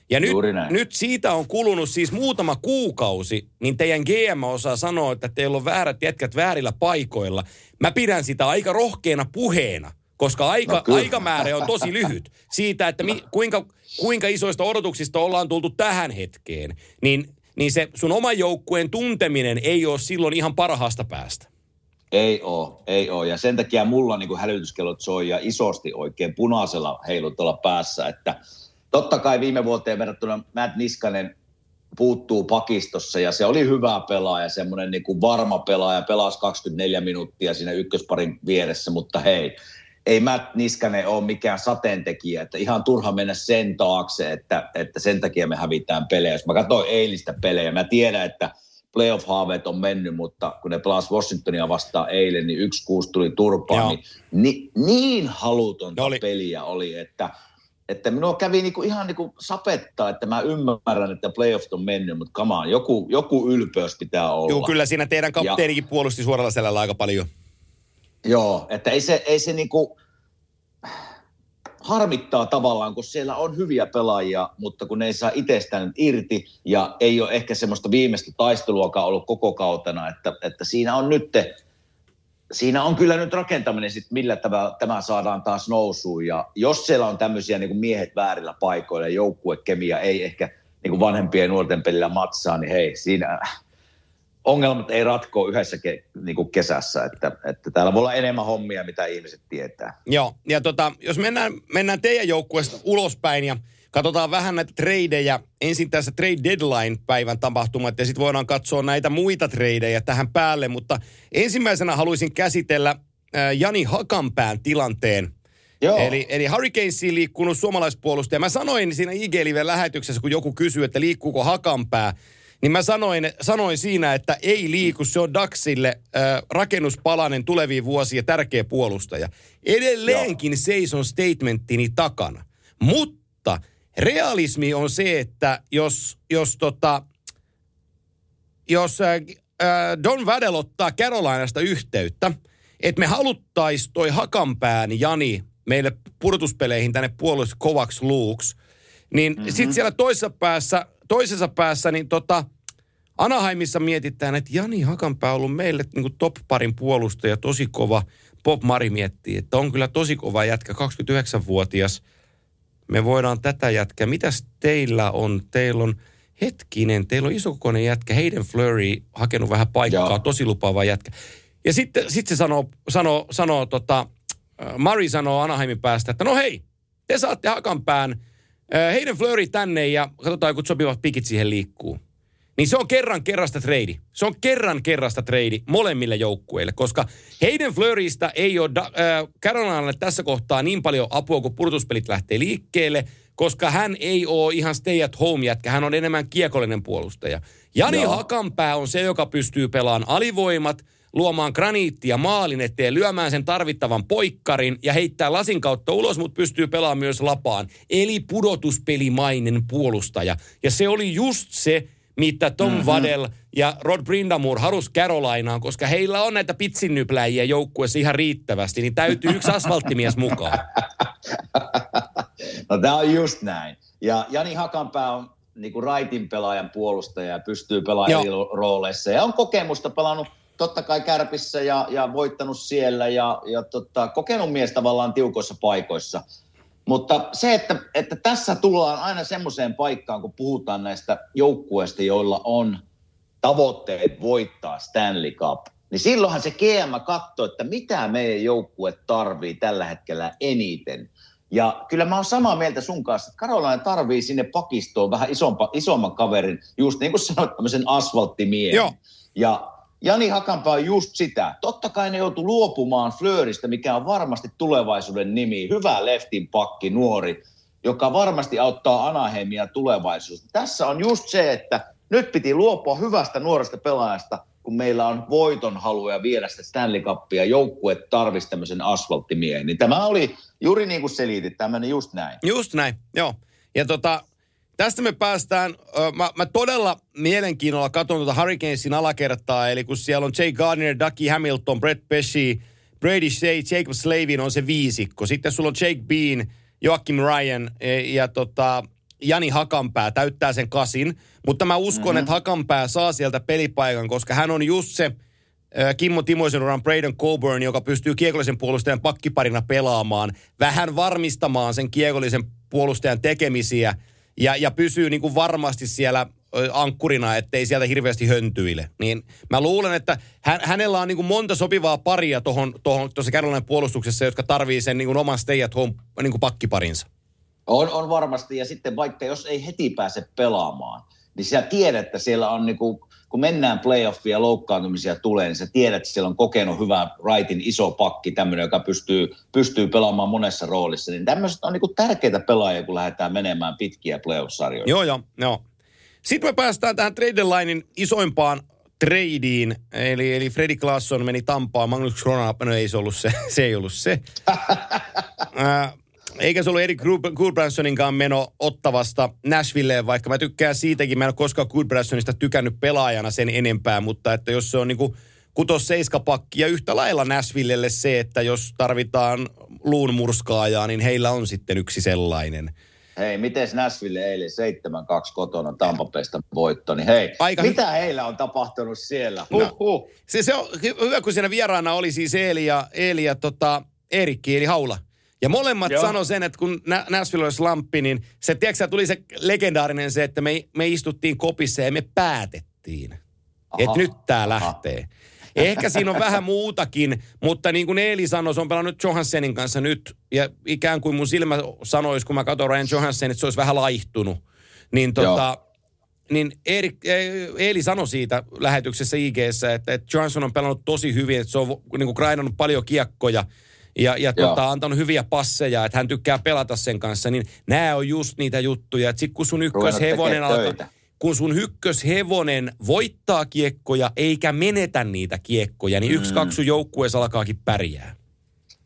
Ja nyt, nyt siitä on kulunut siis muutama kuukausi, niin teidän GM osaa sanoa, että teillä on väärät jätkät väärillä paikoilla. Mä pidän sitä aika rohkeana puheena, koska aika, No kyllä. aikamäärä on tosi lyhyt. Siitä, että mi, kuinka, kuinka isoista odotuksista ollaan tultu tähän hetkeen, niin, niin se sun oman joukkueen tunteminen ei ole silloin ihan parhaasta päästä. Ei oo, ei oo. Ja sen takia mulla niin hälytyskellot soi ja isosti oikein punaisella heilut tuolla päässä, että totta kai viime vuoteen verrattuna Matt Niskanen puuttuu pakistossa ja se oli hyvä pelaaja, semmoinen niin kuin varma pelaaja, pelasi 24 minuuttia siinä ykkösparin vieressä, mutta hei, ei Matt Niskanen ole mikään sateentekijä, että ihan turha mennä sen taakse, että, että sen takia me hävitään pelejä. Jos mä katsoin eilistä pelejä, mä tiedän, että playoff-haaveet on mennyt, mutta kun ne pelasi Washingtonia vastaan eilen, niin 1-6 tuli turpaan, niin, niin, niin halutonta Oli. peliä oli, että, että minua kävi niinku ihan niinku sapettaa, että mä ymmärrän, että playoffit on mennyt, mutta on, joku, joku ylpeys pitää olla. Joo, kyllä siinä teidän kapteenikin puolusti suoralla selällä aika paljon. Joo, että ei se, ei se niinku harmittaa tavallaan, kun siellä on hyviä pelaajia, mutta kun ne ei saa itsestään irti ja ei ole ehkä semmoista viimeistä taisteluakaan ollut koko kautena, että, että siinä on nyt siinä on kyllä nyt rakentaminen sit, millä tämä, tämä saadaan taas nousuun. Ja jos siellä on tämmöisiä niin miehet väärillä paikoilla ja joukkuekemia ei ehkä niin kuin vanhempien ja nuorten pelillä matsaa, niin hei, siinä ongelmat ei ratkoa yhdessä ke, niin kuin kesässä, että, että täällä voi olla enemmän hommia, mitä ihmiset tietää. Joo, ja tota, jos mennään, mennään teidän joukkueesta ulospäin ja katsotaan vähän näitä tradeja. Ensin tässä trade deadline-päivän tapahtumat ja sitten voidaan katsoa näitä muita tradeja tähän päälle. Mutta ensimmäisenä haluaisin käsitellä äh, Jani Hakanpään tilanteen. Joo. Eli, eli Hurricanesiin liikkunut suomalaispuolustaja. Mä sanoin siinä ig lähetyksessä kun joku kysyy, että liikkuuko Hakanpää, niin mä sanoin, sanoin siinä, että ei liiku. Se on Daxille äh, rakennuspalanen tuleviin vuosiin ja tärkeä puolustaja. Edelleenkin Joo. seison statementtini takana. Mutta realismi on se, että jos, jos tota, jos äh, Don Vädel ottaa Carolinasta yhteyttä, että me haluttaisiin toi Hakanpään Jani meille pudotuspeleihin tänne puolustus kovaksi luuks, niin mm-hmm. sitten siellä toisessa päässä, toisessa päässä, niin tota, Anaheimissa mietitään, että Jani Hakanpää on ollut meille niin top parin puolustaja, tosi kova. Bob Mari miettii, että on kyllä tosi kova jätkä, 29-vuotias. Me voidaan tätä jätkää. Mitäs teillä on? Teillä on hetkinen, teillä on isokokoinen jätkä, Hayden Flurry hakenut vähän paikkaa, Joo. tosi lupaava jätkä. Ja sitten sit se sanoo, sanoo, sanoo tota, äh, Murray sanoo Anaheimin päästä, että no hei, te saatte Hakanpään, äh, Hayden Flurry tänne ja katsotaan, joku sopivat pikit siihen liikkuu. Niin se on kerran kerrasta trade. Se on kerran kerrasta trade molemmille joukkueille, koska Hayden Flurrystä ei ole da, äh, Carolinalle tässä kohtaa niin paljon apua, kun purtuspelit lähtee liikkeelle, koska hän ei ole ihan stay at home jätkä, hän on enemmän kiekollinen puolustaja. Jani Joo. Hakanpää on se, joka pystyy pelaamaan alivoimat, luomaan graniittia maalin eteen, lyömään sen tarvittavan poikkarin ja heittää lasin kautta ulos, mutta pystyy pelaamaan myös lapaan. Eli pudotuspelimainen puolustaja. Ja se oli just se, mitä Tom mm-hmm. Vadel ja Rod Brindamore halus Carolinaan, koska heillä on näitä pitsinnypläjiä joukkueessa ihan riittävästi, niin täytyy yksi asfalttimies mukaan. No tämä on just näin. Ja Jani Hakanpää on niin kuin raitin pelaajan puolustaja ja pystyy pelaamaan Joo. rooleissa. Ja on kokemusta pelannut totta kai kärpissä ja, ja voittanut siellä ja, ja tota, kokenut mies tavallaan tiukoissa paikoissa. Mutta se, että, että tässä tullaan aina semmoiseen paikkaan, kun puhutaan näistä joukkueista, joilla on tavoitteet voittaa Stanley Cup, niin silloinhan se GM katsoo, että mitä meidän joukkue tarvii tällä hetkellä eniten. Ja kyllä mä oon samaa mieltä sun kanssa, että Karolainen tarvii sinne pakistoon vähän isompa, isomman kaverin, just niin kuin sanoit, tämmöisen asfalttimiehen. Joo. Ja Jani Hakanpää on just sitä. Totta kai ne joutuu luopumaan Flöristä, mikä on varmasti tulevaisuuden nimi. Hyvä leftin pakki, nuori, joka varmasti auttaa Anaheimia tulevaisuudessa. Tässä on just se, että nyt piti luopua hyvästä nuoresta pelaajasta, kun meillä on voiton haluja viedä sitä Stanley Cupia, joukkue tarvisi tämmöisen asfalttimiehen. Niin tämä oli juuri niin kuin selitit, tämmöinen just näin. Just näin, joo. Ja tota, tästä me päästään, ö, mä, mä todella mielenkiinnolla katson tuota Hurricanesin alakertaa, eli kun siellä on Jay Gardner, Ducky Hamilton, Brett Pesci, Brady Shea, Jacob Slavin on se viisikko. Sitten sulla on Jake Bean, Joakim Ryan e, ja tota, Jani Hakanpää täyttää sen kasin, mutta mä uskon, mm-hmm. että Hakanpää saa sieltä pelipaikan, koska hän on just se äh, Kimmo Timoisen uran Braden Coburn, joka pystyy kiekollisen puolustajan pakkiparina pelaamaan, vähän varmistamaan sen kiekollisen puolustajan tekemisiä ja, ja pysyy niin kuin varmasti siellä ankkurina, ettei sieltä hirveästi höntyile. Niin mä luulen, että hän, hänellä on niin kuin monta sopivaa paria tuohon, tuohon, tuossa Carolina puolustuksessa, jotka tarvii sen niin kuin oman stay at home niin kuin pakkiparinsa. On, on varmasti, ja sitten vaikka jos ei heti pääse pelaamaan, niin sä tiedät, että siellä on niin kuin, kun mennään playoffia ja loukkaantumisia tulee, niin sä tiedät, että siellä on kokenut hyvää rightin iso pakki, tämmöinen, joka pystyy, pystyy pelaamaan monessa roolissa. Niin tämmöiset on niin kuin tärkeitä pelaajia, kun lähdetään menemään pitkiä playoff-sarjoja. Joo, joo, joo. Sitten me päästään tähän trade linein isoimpaan tradeen, eli, eli Freddy Klaasson meni Tampaan, Magnus Krona, no ei se ollut se, se ei ollut se. eikä se ollut Erik Goodbransoninkaan meno ottavasta Nashvilleen, vaikka mä tykkään siitäkin. Mä en ole koskaan Goodbransonista tykännyt pelaajana sen enempää, mutta että jos se on niinku kutos seiskapakki ja yhtä lailla Nashvillelle se, että jos tarvitaan luun murskaajaa, niin heillä on sitten yksi sellainen. Hei, miten Nashville eilen 7-2 kotona Tampapeista voitto, niin hei, Aika mitä hy- heillä on tapahtunut siellä? No. Se, se on hyvä, kun siinä vieraana oli siis Eeli ja, Eeli ja tota, Eerikki, eli Haula. Ja molemmat Joo. sano sen, että kun Nashville oli slamppi, niin se, tiedätkö, tuli se legendaarinen se, että me, me istuttiin kopissa ja me päätettiin, että nyt tämä lähtee. Ehkä siinä on vähän muutakin, mutta niin kuin Eeli sanoi, se on pelannut Johanssenin kanssa nyt. Ja ikään kuin mun silmä sanoisi, kun mä katson Ryan Johansson, että se olisi vähän laihtunut. Niin tota, niin Erik, Eeli sanoi siitä lähetyksessä ig että, että Johansson on pelannut tosi hyvin, että se on niin kuin paljon kiekkoja ja, ja tota, antanut hyviä passeja, että hän tykkää pelata sen kanssa, niin nämä on just niitä juttuja, että sit kun sun ykköshevonen alkaa, kun sun ykköshevonen voittaa kiekkoja eikä menetä niitä kiekkoja, niin yksi, mm. kaksi joukkueessa alkaakin pärjää.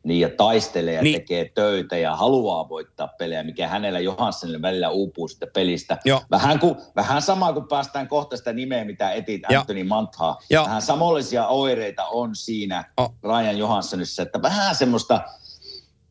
Niin ja taistelee ja niin. tekee töitä ja haluaa voittaa pelejä, mikä hänellä Johanssonille välillä uupuu sitä pelistä. Vähän, kuin, vähän sama kuin päästään kohta sitä nimeä, mitä etit Anthony Manthaa. Vähän samollisia oireita on siinä oh. Ryan Johanssonissa, että vähän semmoista –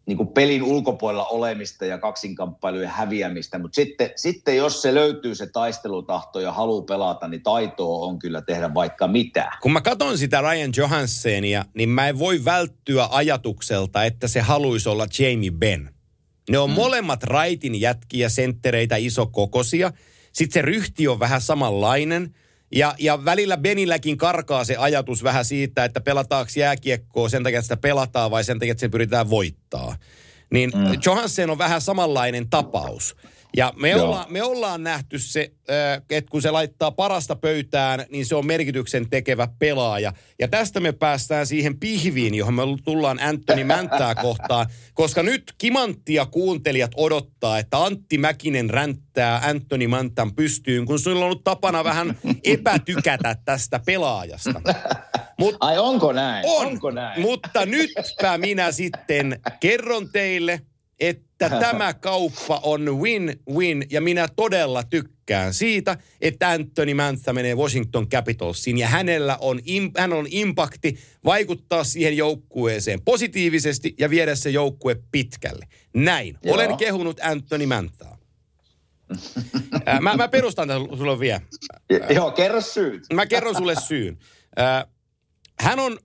niin kuin pelin ulkopuolella olemista ja kaksinkamppailujen häviämistä, mutta sitten, sitten jos se löytyy se taistelutahto ja halu pelata, niin taitoa on kyllä tehdä vaikka mitä. Kun mä katson sitä Ryan Johanssenia, niin mä en voi välttyä ajatukselta, että se haluaisi olla Jamie Benn. Ne on mm. molemmat raitin jätkiä, senttereitä, isokokosia. Sitten se ryhti on vähän samanlainen – ja, ja välillä Benilläkin karkaa se ajatus vähän siitä, että pelataanko jääkiekkoa sen takia, että sitä pelataan vai sen takia, että se pyritään voittaa. Niin mm. Johansen on vähän samanlainen tapaus. Ja me, olla, me ollaan nähty se, että kun se laittaa parasta pöytään, niin se on merkityksen tekevä pelaaja. Ja tästä me päästään siihen pihviin, johon me tullaan Anthony Mänttää kohtaan. Koska nyt kimanttia kuuntelijat odottaa, että Antti Mäkinen ränttää Anthony Mänttän pystyyn, kun sulla on ollut tapana vähän epätykätä tästä pelaajasta. Mut, Ai onko näin? On, onko näin? mutta nytpä minä sitten kerron teille, että tämä kauppa on win-win ja minä todella tykkään siitä, että Anthony Mantha menee Washington Capitalsiin ja hänellä on, hän on impakti vaikuttaa siihen joukkueeseen positiivisesti ja viedä se joukkue pitkälle. Näin. Joo. Olen kehunut Anthony Manthaa. mä, mä perustan tämän sulle vielä. Joo, kerro syyt. Mä kerron sulle syyn. hän on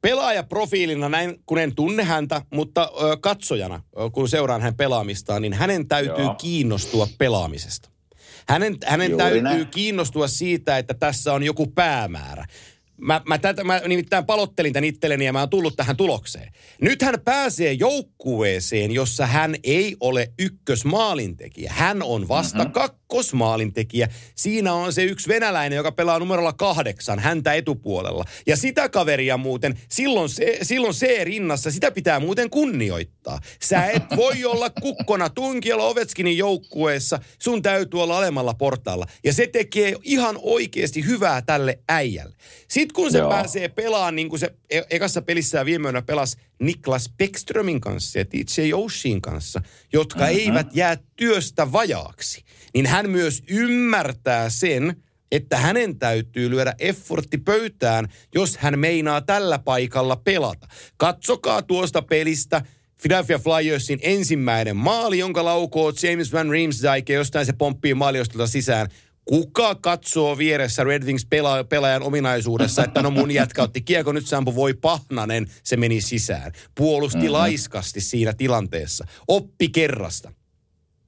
pelaajaprofiilina näin, kun en tunne häntä, mutta ö, katsojana, kun seuraan hänen pelaamistaan, niin hänen täytyy Joo. kiinnostua pelaamisesta. Hänen, hänen täytyy näin. kiinnostua siitä, että tässä on joku päämäärä. Mä, mä, tätä, mä nimittäin palottelin tämän itselleni ja mä oon tullut tähän tulokseen. Nyt hän pääsee joukkueeseen, jossa hän ei ole ykkösmaalintekijä. Hän on vasta mm-hmm. kakkosmaalintekijä. Siinä on se yksi venäläinen, joka pelaa numerolla kahdeksan, häntä etupuolella. Ja sitä kaveria muuten, silloin se, silloin se rinnassa, sitä pitää muuten kunnioittaa. Sä et voi olla kukkona Tunkiela Ovechkinin joukkueessa, sun täytyy olla alemmalla portaalla. Ja se tekee ihan oikeasti hyvää tälle äijälle. Sitten kun se Joo. pääsee pelaamaan, niin kuin se e- ekassa pelissä viime yönä pelasi Niklas Beckströmin kanssa ja TJ Oshin kanssa, jotka mm-hmm. eivät jää työstä vajaaksi, niin hän myös ymmärtää sen, että hänen täytyy lyödä effortti pöytään, jos hän meinaa tällä paikalla pelata. Katsokaa tuosta pelistä Philadelphia Flyersin ensimmäinen maali, jonka laukoo James Van Riemsdyk, ja jostain se pomppii maaliostelta sisään. Kuka katsoo vieressä Red Wings pela- pelaajan ominaisuudessa, että no mun jätkä otti kiekko, nyt Sampo voi pahnanen, se meni sisään. Puolusti mm-hmm. laiskasti siinä tilanteessa. Oppi kerrasta.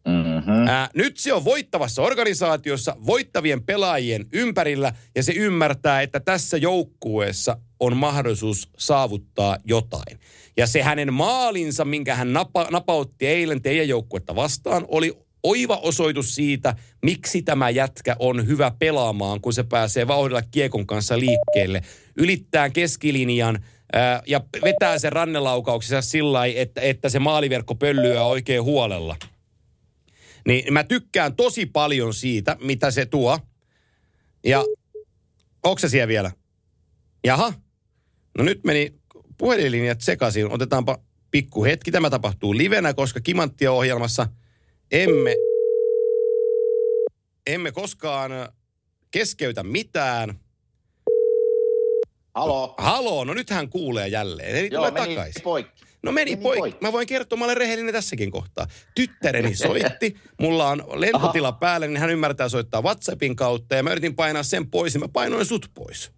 Mm-hmm. Ää, nyt se on voittavassa organisaatiossa, voittavien pelaajien ympärillä, ja se ymmärtää, että tässä joukkueessa on mahdollisuus saavuttaa jotain. Ja se hänen maalinsa, minkä hän napa, napautti eilen teidän joukkuetta vastaan, oli oiva osoitus siitä, miksi tämä jätkä on hyvä pelaamaan, kun se pääsee vauhdilla kiekon kanssa liikkeelle. Ylittää keskilinjan ää, ja vetää sen rannelaukauksessa sillä että, että se maaliverkko pöllyää oikein huolella. Niin mä tykkään tosi paljon siitä, mitä se tuo. Ja onko se siellä vielä? Jaha. No nyt meni puhelinlinjat sekaisin. Otetaanpa pikku hetki. Tämä tapahtuu livenä, koska Kimanttia-ohjelmassa emme, emme koskaan keskeytä mitään. Halo. Haloo, no nyt hän kuulee jälleen. Eli Joo, tulee meni takaisin. poikki. No meni, Meni poikki. poikki. Mä voin kertoa, mä olen rehellinen tässäkin kohtaa. Tyttäreni soitti, mulla on lentotila päällä, niin hän ymmärtää soittaa WhatsAppin kautta ja mä yritin painaa sen pois ja mä painoin sut pois.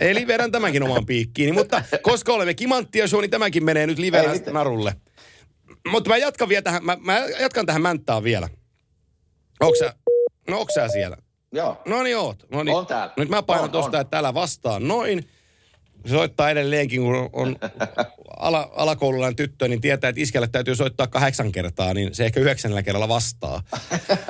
Eli vedän tämänkin oman piikkiini, mutta koska olemme kimanttia show, niin tämäkin menee nyt livenä mitään. Mutta mä jatkan vielä tähän, mä, mä jatkan tähän mänttään vielä. Onks sä, no onks sä siellä? Joo. No niin oot. No niin. On täällä. Nyt mä painan On, tosta, on. että älä vastaa noin. Se soittaa edelleenkin, kun on ala, alakoululainen tyttö, niin tietää, että iskelle täytyy soittaa kahdeksan kertaa, niin se ehkä yhdeksännellä kerralla vastaa.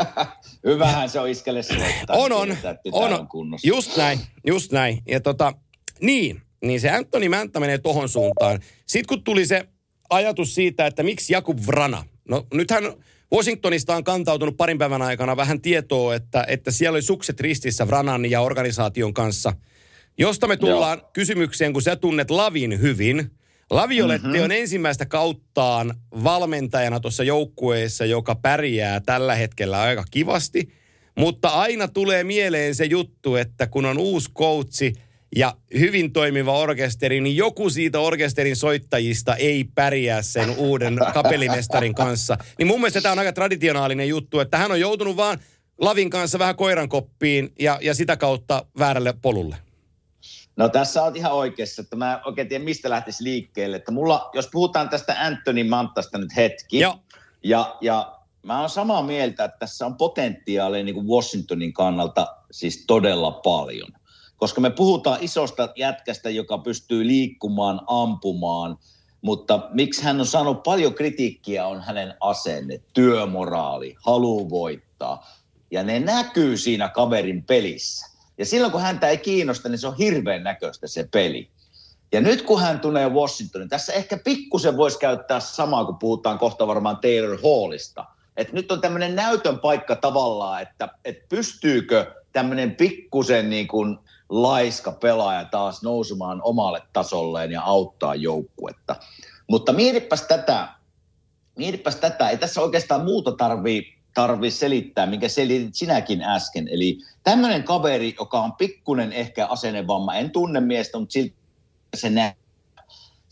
Hyvähän se on iskelle soittaa. On, on. Tietää, On, on kunnossa. Just näin, just näin. Ja tota, niin, niin se Anthony Mäntä menee tohon suuntaan. Sitten kun tuli se ajatus siitä, että miksi Jakub Vrana. No nythän Washingtonista on kantautunut parin päivän aikana vähän tietoa, että, että siellä oli sukset ristissä Vranan ja organisaation kanssa. Josta me tullaan Joo. kysymykseen, kun sä tunnet Lavin hyvin. Lavioletti mm-hmm. on ensimmäistä kauttaan valmentajana tuossa joukkueessa, joka pärjää tällä hetkellä aika kivasti. Mutta aina tulee mieleen se juttu, että kun on uusi koutsi ja hyvin toimiva orkesteri, niin joku siitä orkesterin soittajista ei pärjää sen uuden kapellimestarin kanssa. Niin mun mielestä tämä on aika traditionaalinen juttu, että hän on joutunut vaan Lavin kanssa vähän koirankoppiin ja, ja sitä kautta väärälle polulle. No tässä on ihan oikeassa, että mä en oikein tiedä mistä lähtisi liikkeelle. Että mulla, jos puhutaan tästä Anthony Mantasta nyt hetki. Joo. Ja, ja mä oon samaa mieltä, että tässä on potentiaalia niin kuin Washingtonin kannalta siis todella paljon. Koska me puhutaan isosta jätkästä, joka pystyy liikkumaan, ampumaan, mutta miksi hän on saanut paljon kritiikkiä on hänen asenne, työmoraali, halu voittaa. Ja ne näkyy siinä kaverin pelissä. Ja silloin kun häntä ei kiinnosta, niin se on hirveän näköistä se peli. Ja nyt kun hän tulee Washingtonin, tässä ehkä pikkusen voisi käyttää samaa, kun puhutaan kohta varmaan Taylor Hallista. Et nyt on tämmöinen näytön paikka tavallaan, että, että pystyykö tämmöinen pikkusen niin kuin laiska pelaaja taas nousemaan omalle tasolleen ja auttaa joukkuetta. Mutta mietipäs tätä, mietipäs tätä, ei tässä oikeastaan muuta tarvii, tarvii selittää, minkä selitit sinäkin äsken. Eli tämmöinen kaveri, joka on pikkunen ehkä asennevamma, en tunne miestä, mutta silti se näe.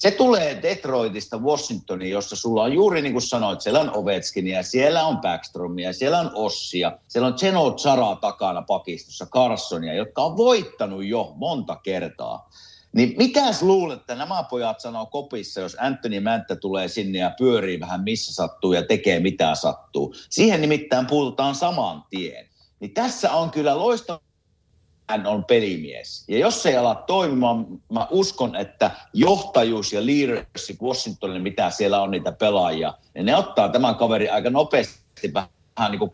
Se tulee Detroitista Washingtoniin, jossa sulla on juuri niin kuin sanoit, siellä on Ovechkinia, siellä on Backstromia, siellä on Ossia, siellä on Geno Zara takana pakistossa, Carsonia, jotka on voittanut jo monta kertaa. Niin mitäs luulet, että nämä pojat sanoo kopissa, jos Anthony Mänttä tulee sinne ja pyörii vähän missä sattuu ja tekee mitä sattuu. Siihen nimittäin puututaan saman tien. Niin tässä on kyllä loistava hän on pelimies. Ja jos se ei ala toimimaan, mä uskon, että johtajuus ja leadership Washingtonille, mitä siellä on niitä pelaajia, niin ne ottaa tämän kaveri aika nopeasti vähän niin kuin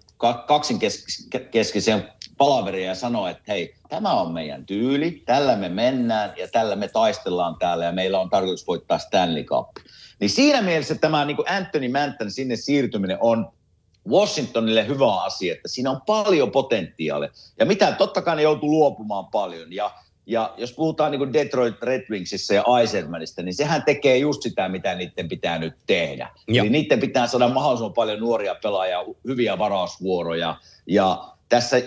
kaksinkeskisen palaveria ja sanoo, että hei, tämä on meidän tyyli, tällä me mennään ja tällä me taistellaan täällä ja meillä on tarkoitus voittaa Stanley Cup. Niin siinä mielessä tämä niin kuin Anthony Manthan sinne siirtyminen on Washingtonille hyvä asia, että siinä on paljon potentiaalia. Ja mitä, totta kai ne joutuu luopumaan paljon. Ja, ja jos puhutaan niin kuin Detroit Red Wingsissa ja Eisenmanista, niin sehän tekee just sitä, mitä niiden pitää nyt tehdä. Joo. Eli niiden pitää saada mahdollisimman paljon nuoria pelaajia, hyviä varausvuoroja. Ja tässä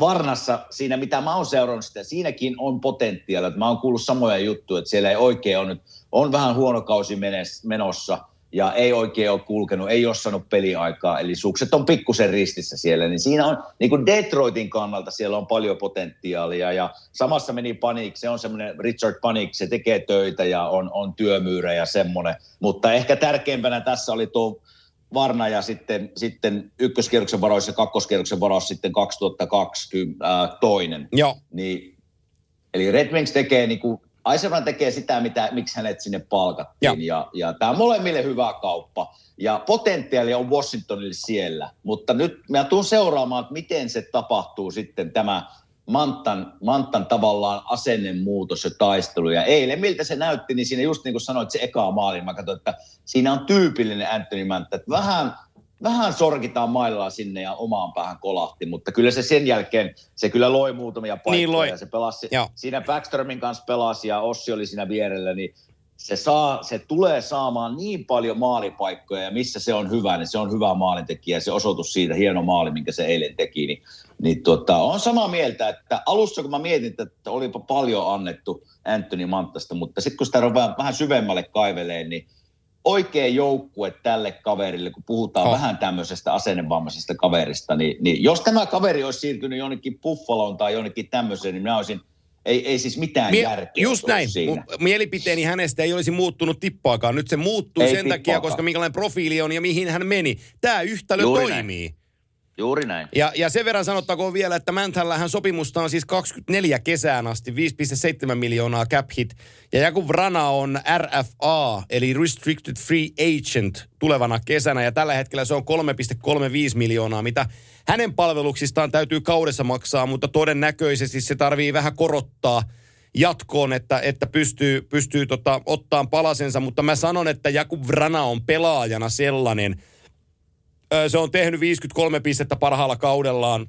Varnassa, siinä mitä mä oon seurannut sitä, siinäkin on potentiaalia. Mä oon kuullut samoja juttuja, että siellä ei oikein ole nyt, on vähän huono kausi menossa – ja ei oikein ole kulkenut, ei ole saanut peliaikaa, eli sukset on pikkusen ristissä siellä, niin siinä on, niin kuin Detroitin kannalta siellä on paljon potentiaalia, ja samassa meni Panik, se on semmoinen Richard Panik, se tekee töitä ja on, on työmyyrä ja semmoinen, mutta ehkä tärkeimpänä tässä oli tuo Varna ja sitten, sitten ykköskierroksen varaus ja kakkoskierroksen varaus sitten 2020 ää, toinen. Joo. Niin, eli Red Wings tekee niin kuin, Aiserman tekee sitä, mitä, miksi hänet sinne palkattiin. Joo. Ja, ja tämä on molemmille hyvä kauppa. Ja potentiaali on Washingtonille siellä. Mutta nyt mä tuun seuraamaan, että miten se tapahtuu sitten tämä Mantan, Mantan tavallaan asennemuutos ja taistelu. Ja eilen, miltä se näytti, niin siinä just niin kuin sanoit, se eka maali, mä katsoin, että siinä on tyypillinen Anthony Manta, että vähän, vähän sorkitaan mailaa sinne ja omaan päähän kolahti, mutta kyllä se sen jälkeen, se kyllä loi muutamia paikkoja Niin loi. ja se pelasi, Joo. siinä Backströmin kanssa pelasi ja Ossi oli siinä vierellä, niin se, saa, se tulee saamaan niin paljon maalipaikkoja ja missä se on hyvä, niin se on hyvä maalintekijä. Se osoitus siitä, hieno maali, minkä se eilen teki, niin, niin tota, on samaa mieltä, että alussa kun mä mietin, että olipa paljon annettu Anthony Mantasta, mutta sitten kun sitä ruvetaan vähän syvemmälle kaiveleen, niin oikea joukkue tälle kaverille, kun puhutaan Oh. vähän tämmöisestä asennevammaisesta kaverista, niin, niin jos tämä kaveri olisi siirtynyt jonnekin Buffaloon tai jonnekin tämmöiseen, niin minä olisin, ei, ei siis mitään Mie- järkeä just näin. siinä. Mielipiteeni hänestä ei olisi muuttunut tippaakaan. Nyt se muuttuu Ei sen takia, tippaakaan. koska minkälainen profiili on ja mihin hän meni. Tämä yhtälö Juuri näin. Juuri näin. Ja, ja sen verran sanottakoon vielä, että Mäntällähän sopimusta on siis 24 kesään asti, 5,7 miljoonaa cap hit. Ja Jakub Vrana on RFA, eli Restricted Free Agent, tulevana kesänä. Ja tällä hetkellä se on 3,35 miljoonaa, mitä hänen palveluksistaan täytyy kaudessa maksaa, mutta todennäköisesti se tarvii vähän korottaa jatkoon, että, että pystyy, pystyy tota, ottaan palasensa. Mutta mä sanon, että Jakub Vrana on pelaajana sellainen, se on tehnyt 53 pistettä parhaalla kaudellaan.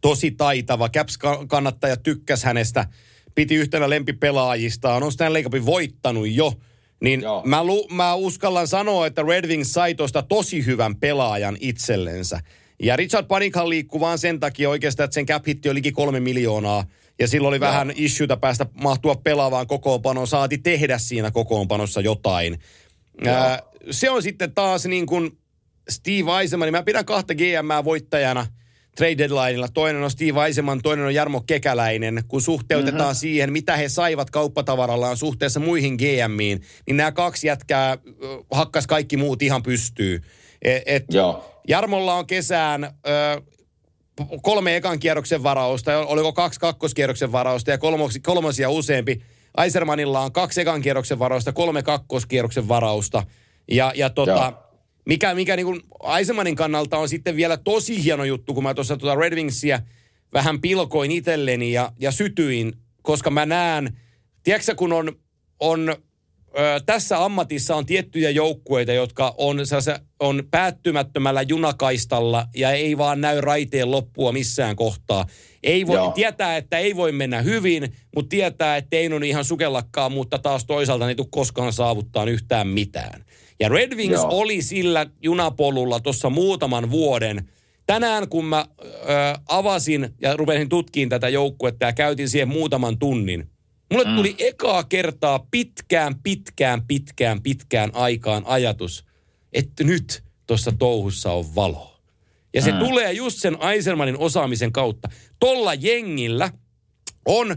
Tosi taitava. Caps-kannattaja tykkäs hänestä. Piti yhtenä lempipelaajistaan. On Stanley Cupin voittanut jo. Niin Joo. mä, lu, mä uskallan sanoa, että Red Wings sai tuosta tosi hyvän pelaajan itsellensä. Ja Richard Panikhan liikkuu vaan sen takia oikeastaan, että sen cap hitti oli liki kolme miljoonaa. Ja silloin oli Joo. vähän issueta päästä mahtua pelaavaan kokoonpanoon. Saati tehdä siinä kokoonpanossa jotain. Ää, se on sitten taas niin kuin Steve Eisenman. Mä pidän kahta GM voittajana trade deadlineilla. Toinen on Steve Eisenman, toinen on Jarmo Kekäläinen. Kun suhteutetaan mm-hmm. siihen, mitä he saivat kauppatavarallaan suhteessa muihin GMiin, niin nämä kaksi jätkää hakkas kaikki muut ihan pystyy. Et, et Joo. Jarmolla on kesään ö, kolme ekan kierroksen varausta, oliko kaksi kakkoskierroksen varausta ja kolmoksi, kolmosia useampi. Aisermanilla on kaksi ekan kierroksen varausta, kolme kakkoskierroksen varausta. Ja, ja tota, Joo. Mikä, mikä niin kuin Aisermanin kannalta on sitten vielä tosi hieno juttu, kun mä tuossa tuota Red Wingsia vähän pilkoin itselleni ja, ja sytyin, koska mä näen, tiedätkö kun on, on ö, tässä ammatissa on tiettyjä joukkueita, jotka on, on päättymättömällä junakaistalla ja ei vaan näy raiteen loppua missään kohtaa. Ei voi, Joo. tietää, että ei voi mennä hyvin, mutta tietää, että ei ole ihan sukellakaan, mutta taas toisaalta ei tule koskaan saavuttaa yhtään mitään. Ja Red Wings Joo. oli sillä junapolulla tuossa muutaman vuoden. Tänään kun mä ö, avasin ja rupesin tutkiin tätä joukkuetta ja käytin siihen muutaman tunnin, mulle mm. tuli ekaa kertaa pitkään, pitkään, pitkään, pitkään aikaan ajatus, että nyt tuossa touhussa on valo. Ja se Mm. tulee just sen Eisermanin osaamisen kautta. Tolla jengillä on ö,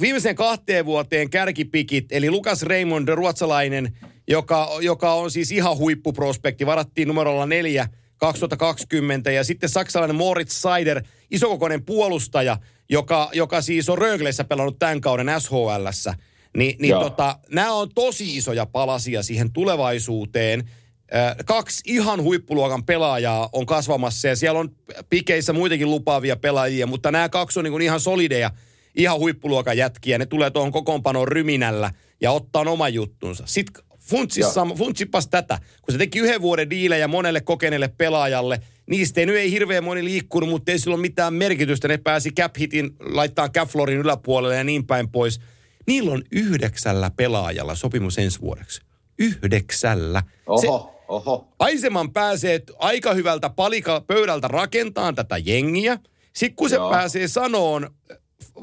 viimeiseen kahteen vuoteen kärkipikit, eli Lukas Raymond, ruotsalainen, joka, joka on siis ihan huippuprospekti, varattiin numerolla neljä 2020, ja sitten saksalainen Moritz Seider, isokokoinen puolustaja, joka, joka siis on Rögleissä pelannut tämän kauden SHLssä. Ni, niin Joo. tota, nämä on tosi isoja palasia siihen tulevaisuuteen. Kaksi ihan huippuluokan pelaajaa on kasvamassa ja siellä on pikeissä muitakin lupaavia pelaajia, mutta nämä kaksi on niin kuin ihan solideja, ihan huippuluokan jätkiä. Ne tulee tuohon kokoonpanoon ryminällä ja ottaa oman juttunsa. Sitten funtsipas tätä, kun se teki yhden vuoden diilejä monelle kokeneelle pelaajalle, niistä ei nyt ei hirveän moni liikkunut, mutta ei sillä ole mitään merkitystä. Ne pääsi cap hitin, laittaa cap floorin yläpuolelle ja niin päin pois. Niillä on yhdeksällä pelaajalla sopimus ensi vuodeksi. Yhdeksällä. Se, Oho, oho. Aiseman pääsee aika hyvältä palika pöydältä rakentamaan tätä jengiä. Sitten kun se Joo. pääsee sanoon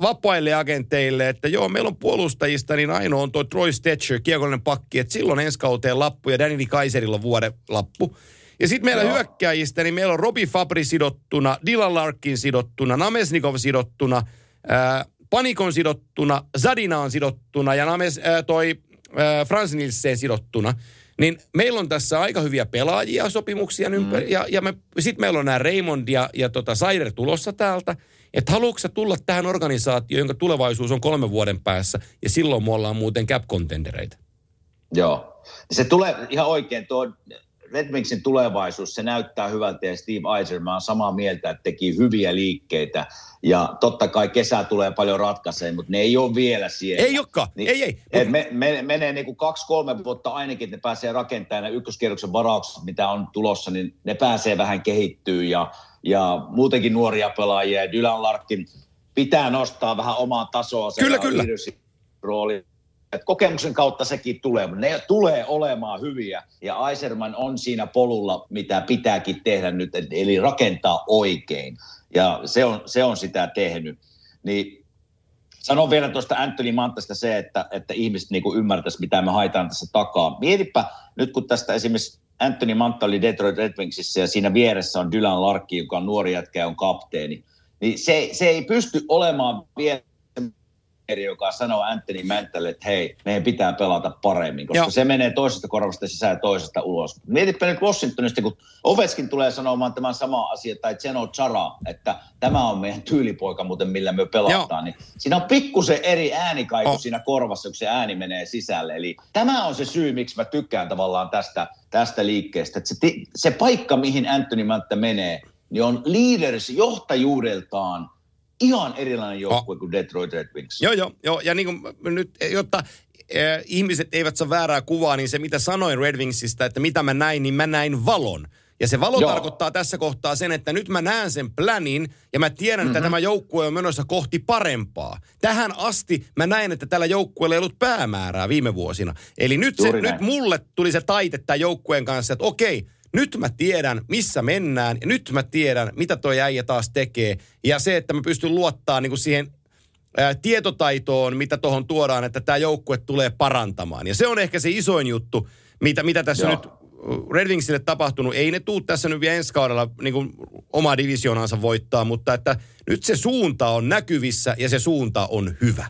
vapaille agenteille, että joo, meillä on puolustajista, niin ainoa on tuo Troy Stetcher, kiekollinen pakki, että silloin ensi kauteen lappu ja Danny Kaiserilla vuoden lappu. Ja sitten meillä Joo. hyökkäjistä, niin meillä on Robi Fabri sidottuna, Dylan Larkin sidottuna, Namesnikov sidottuna, ää, Panikon sidottuna, Zadina on sidottuna ja Names, ää, toi ää, Frans Nilsen sidottuna. Niin meillä on tässä aika hyviä pelaajia sopimuksia ympäri. Ja, ja me, sitten meillä on nämä Raymond ja, ja tota Saider tulossa täältä. Että haluatko tulla tähän organisaatioon, jonka tulevaisuus on kolmen vuoden päässä, ja silloin me ollaan muuten cap-contendereita. Joo. Se tulee ihan oikein, tuo Red Wingsin tulevaisuus, se näyttää hyvältä ja Steve Eiserman on samaa mieltä, että teki hyviä liikkeitä. Ja totta kai kesä tulee paljon ratkaiseen, mutta ne ei ole vielä siellä. Ei olekaan, ei, ei. Et me, me, menee niin kuin kaksi-kolme vuotta ainakin, että ne pääsee rakentamaan ne ykköskierroksen varaukset, mitä on tulossa, niin ne pääsee vähän kehittyä ja, ja muutenkin nuoria pelaajia. Dylan Larkin pitää nostaa vähän omaa tasoa. Kyllä, kyllä. rooli. Et kokemuksen kautta sekin tulee, mutta ne tulee olemaan hyviä. Ja Aiserman on siinä polulla, mitä pitääkin tehdä nyt, eli rakentaa oikein. Ja se on, se on sitä tehnyt. Niin sanon vielä tuosta Anthony Mantasta se, että, että ihmiset niinku ymmärtäisi, mitä me haetaan tässä takaa. Mietipä nyt, kun tästä esimerkiksi Anthony Manta oli Detroit Red Wingsissä ja siinä vieressä on Dylan Larkki, joka on nuori jätkä ja on kapteeni. Niin se, se ei pysty olemaan vielä kaveri, joka sanoo Anthony Mantalle, että hei, meidän pitää pelata paremmin, koska Joo. Se menee toisesta korvasta sisään ja toisesta ulos. Mietipä nyt Washingtonista, kun Oveskin tulee sanomaan tämän sama asia, tai Zeno Chara, että tämä on meidän tyylipoika muuten, millä me pelataan. Niin siinä on pikkusen eri äänikaiku Oh. siinä korvassa, kun se ääni menee sisälle. Eli tämä on se syy, miksi mä tykkään tavallaan tästä, tästä liikkeestä. Että se, se paikka, mihin Anthony Manta menee, niin on leaders johtajuudeltaan ihan erilainen joukkue kuin Detroit Red Wings. Joo, joo, joo. Ja niin kuin nyt, jotta äh, ihmiset eivät saa väärää kuvaa, niin se mitä sanoin Red Wingsistä, että mitä mä näin, niin mä näin valon. Ja se valo Joo. tarkoittaa tässä kohtaa sen, että nyt mä näen sen planin ja mä tiedän, että tämä joukkue on menossa kohti parempaa. Tähän asti mä näin, että tällä joukkueella ei ollut päämäärää viime vuosina. Eli nyt, se, nyt mulle tuli se taite tämän joukkueen kanssa, että okei, nyt mä tiedän, missä mennään, ja nyt mä tiedän, mitä toi äijä taas tekee. Ja se, että mä pystyn luottaa niin kuin siihen ää, tietotaitoon, mitä tuohon tuodaan, että tämä joukkue tulee parantamaan. Ja se on ehkä se isoin juttu, mitä, mitä tässä Joo. nyt Red Wingsille tapahtunut. Ei ne tuu tässä nyt vielä ensi kaudella niin kuin omaa divisioonansa voittaa, mutta että nyt se suunta on näkyvissä ja se suunta on hyvä.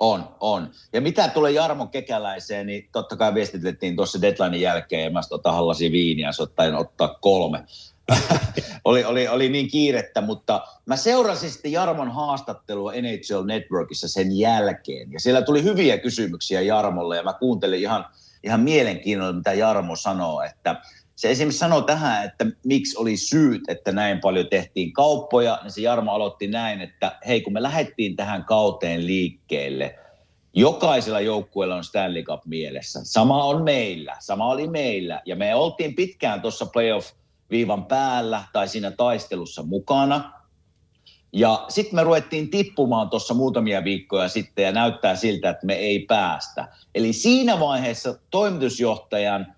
On, on. Ja mitä tulee Jarmo Kekäläiseen, niin totta kai viestitettiin tuossa deadlinein jälkeen, ja mä sitten otan hallasi viiniä, ja ottaen ottaa kolme. oli, oli, oli niin kiirettä, mutta mä seurasin sitten Jarmon haastattelua NHL Networkissa sen jälkeen. Ja siellä tuli hyviä kysymyksiä Jarmolle, ja mä kuuntelin ihan, ihan mielenkiinnolla, mitä Jarmo sanoo, että se esimerkiksi sanoi tähän, että miksi oli syyt, että näin paljon tehtiin kauppoja, niin se Jarmo aloitti näin, että hei kun me lähdettiin tähän kauteen liikkeelle, jokaisella joukkueella on Stanley Cup mielessä. Sama on meillä, sama oli meillä. Ja me oltiin pitkään tuossa playoff-viivan päällä tai siinä taistelussa mukana. Ja sitten me ruvettiin tippumaan tuossa muutamia viikkoja sitten ja näyttää siltä, että me ei päästä. Eli siinä vaiheessa toimitusjohtajan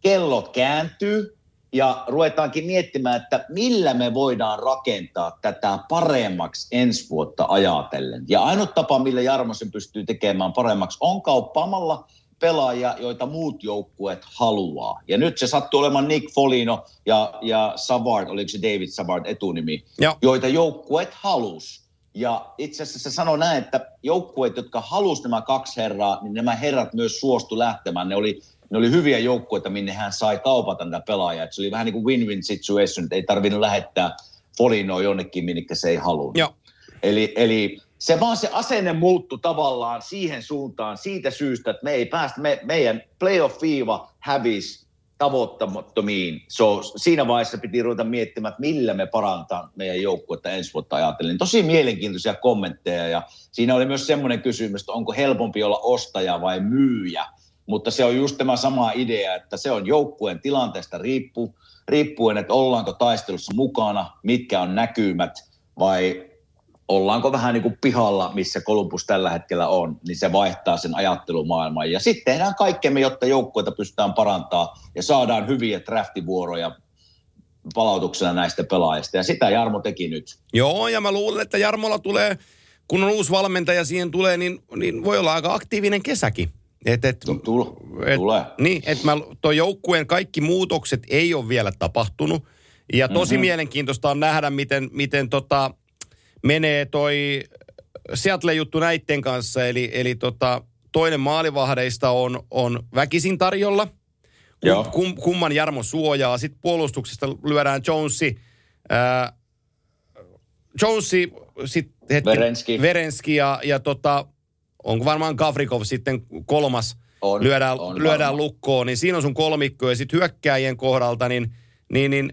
kellot kääntyy ja ruvetaankin miettimään, että millä me voidaan rakentaa tätä paremmaksi ensi vuotta ajatellen. Ja ainut tapa, millä Jarmo sen pystyy tekemään paremmaksi, on kauppaamalla pelaajia, joita muut joukkueet haluaa. Ja nyt se sattuu olemaan Nick Folino ja, ja Savard, oliko se David Savard etunimi, Joo. joita joukkueet halus. Ja itse asiassa se sanoi näin, että joukkueet, jotka halusivat nämä kaksi herraa, niin nämä herrat myös suostu lähtemään. Ne oli, ne oli hyviä joukkueita, minne hän sai kaupata näitä pelaajia. Et se oli vähän niin kuin win-win situation, että ei tarvinnut lähettää Folinoa jonnekin, minne se ei halunnut. Joo. Eli, eli se vaan se asenne muuttui tavallaan siihen suuntaan siitä syystä, että me ei päästä, me, meidän playoff-viiva hävisi tavoittamattomiin. So, siinä vaiheessa piti ruveta miettimään, että millä me parantaa meidän joukkuetta ensi vuotta ajatellen. Tosi mielenkiintoisia kommentteja ja siinä oli myös semmoinen kysymys, että onko helpompi olla ostaja vai myyjä. Mutta se on just tämä sama idea, että se on joukkueen tilanteesta riippu, riippuen, että ollaanko taistelussa mukana, mitkä on näkymät vai ollaanko vähän niin kuin pihalla, missä Columbus tällä hetkellä on, niin se vaihtaa sen ajattelumaailman. Ja sitten tehdään kaikkemme, jotta joukkueita pystytään parantaa ja saadaan hyviä draftivuoroja palautuksena näistä pelaajista. Ja sitä Jarmo teki nyt. Joo, ja mä luulen, että Jarmolla tulee kun on uusi valmentaja siihen tulee, niin, niin voi olla aika aktiivinen kesäkin. Et, et, Tul, et, tulee. Niin, että tuo joukkueen kaikki muutokset ei ole vielä tapahtunut. Ja tosi mm-hmm. mielenkiintoista on nähdä, miten, miten tota, menee toi Seattle-juttu näitten kanssa. Eli, eli tota, toinen maalivahdeista on, on väkisin tarjolla. Joo. Kum, kum, kumman Jarmo suojaa. Sitten puolustuksesta lyödään Jonesi. Ää, Jonesi, sitten hetki, Verenski. Verenski ja, ja tota, onko varmaan Gavrikov sitten kolmas On, lyödään, on lyödään lukkoon, niin siinä on sun kolmikko ja sitten hyökkääjien kohdalta, niin, niin, niin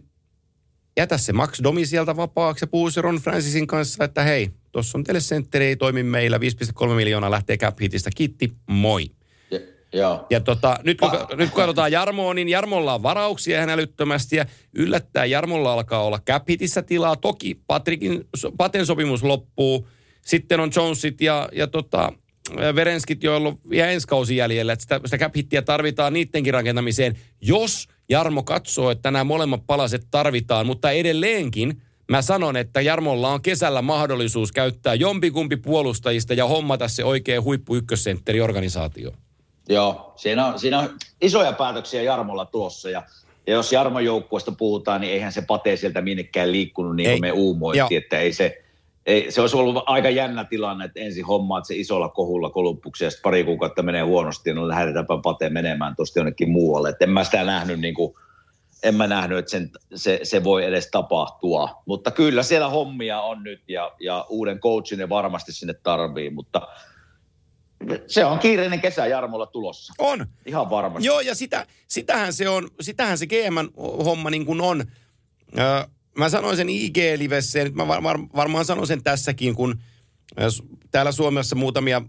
jätä se Max Domi sieltä vapaaksi ja puhu se Ron Francisin kanssa, että hei, tuossa on teille sentteri, ei toimi meillä, 5,3 miljoonaa lähtee cap hitistä, kiitti, moi. Ja, joo. Ja tota, nyt, kun, nyt kun katsotaan Jarmoa, niin Jarmolla on varauksia ihan älyttömästi ja yllättää Jarmolla alkaa olla cap hitissä tilaa. Toki Patrikin, Paten sopimus loppuu, sitten on Jonesit ja, ja tota, Verenskit, joilla vielä ensi kausi jäljellä, että sitä, sitä cap tarvitaan niidenkin rakentamiseen, jos Jarmo katsoo, että nämä molemmat palaset tarvitaan, mutta edelleenkin mä sanon, että Jarmolla on kesällä mahdollisuus käyttää jompikumpi puolustajista ja hommata se oikea huippu ykkössentteri organisaatio. Joo, siinä on, siinä on isoja päätöksiä Jarmolla tuossa ja, ja jos Jarmon joukkueesta puhutaan, niin eihän se pate sieltä minnekään liikkunut niin Ei. kuin me uumoitiin, että ei se, ei, se olisi ollut aika jännä tilanne, että ensin hommaat se isolla kohulla kolumpuksi ja sitten pari kuukautta menee huonosti, no lähdetäänpä pate menemään tuosta jonnekin muualle. Et en mä sitä nähnyt niin kuin, en mä nähnyt, että sen, se, se, voi edes tapahtua. Mutta kyllä siellä hommia on nyt ja, ja uuden coachin ne varmasti sinne tarvii, mutta se on kiireinen kesä Jarmolla tulossa. On. Ihan varmasti. Joo, ja sitä, sitähän se on, sitähän se GM-homma niin kuin on. Öö, mä sanoin sen IG-livessä, ja nyt mä var, var, varmaan sanon sen tässäkin, kun s- täällä Suomessa muutamia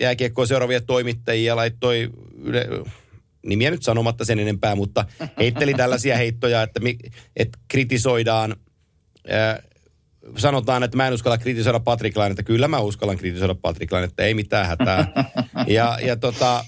jääkiekkoa seuraavia toimittajia laittoi yle, nimiä nyt sanomatta sen enempää, mutta heitteli tällaisia heittoja, että, mi, että kritisoidaan, öö, sanotaan, että mä en uskalla kritisoida Patrick Lainetta. Kyllä mä uskallan kritisoida Patrick Lainetta, ei mitään hätää. Ja, ja tota,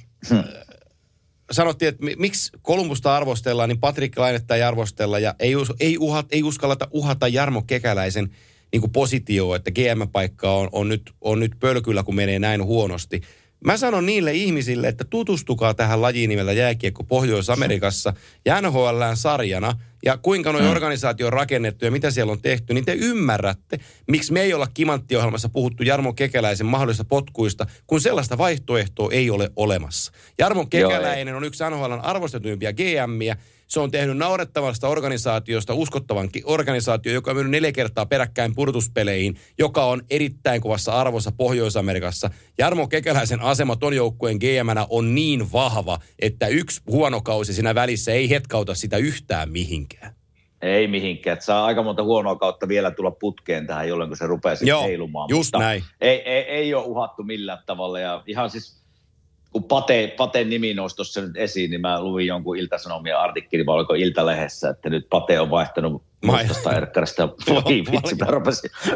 sanottiin, että mi- miksi Kolumbusta arvostellaan, niin Patrick Lainetta ei arvostella ja ei, ei, uhat, ei uskalleta uhata Jarmo Kekäläisen niin positioon, että GM-paikka on, on, nyt, on nyt pölkyllä, kun menee näin huonosti. Mä sanon niille ihmisille, että tutustukaa tähän lajiin nimellä jääkiekko Pohjois-Amerikassa ja NHLään sarjana ja kuinka nuo organisaatio on rakennettu ja mitä siellä on tehty, niin te ymmärrätte, miksi me ei olla kimanttiohjelmassa puhuttu Jarmo Kekäläisen mahdollisista potkuista, kun sellaista vaihtoehtoa ei ole olemassa. Jarmo Joo, Kekäläinen on yksi NHLn arvostetuimpia GMiä. Se on tehnyt naurettavasta organisaatiosta uskottavan organisaatio, joka on mennyt neljä kertaa peräkkäin purtuspeleihin, joka on erittäin kovassa arvossa Pohjois-Amerikassa. Jarmo Kekäläisen asema ton joukkueen GMnä on niin vahva, että yksi huono kausi siinä välissä ei hetkauta sitä yhtään mihinkään. Ei mihinkään. Että saa aika monta huonoa kautta vielä tulla putkeen tähän, jolloin kun se rupeaa sitten heilumaan. just Mutta näin. Ei, ei, ei ole uhattu millään tavalla. Ja ihan siis, kun Pate, Paten nimi nousi tuossa nyt esiin, niin mä luin jonkun iltasanomia artikkeli, vai oliko Iltalehdessä, että nyt Pate on vaihtanut mustasta erkkarista. Joo, Voi vitsi, mä rupesin,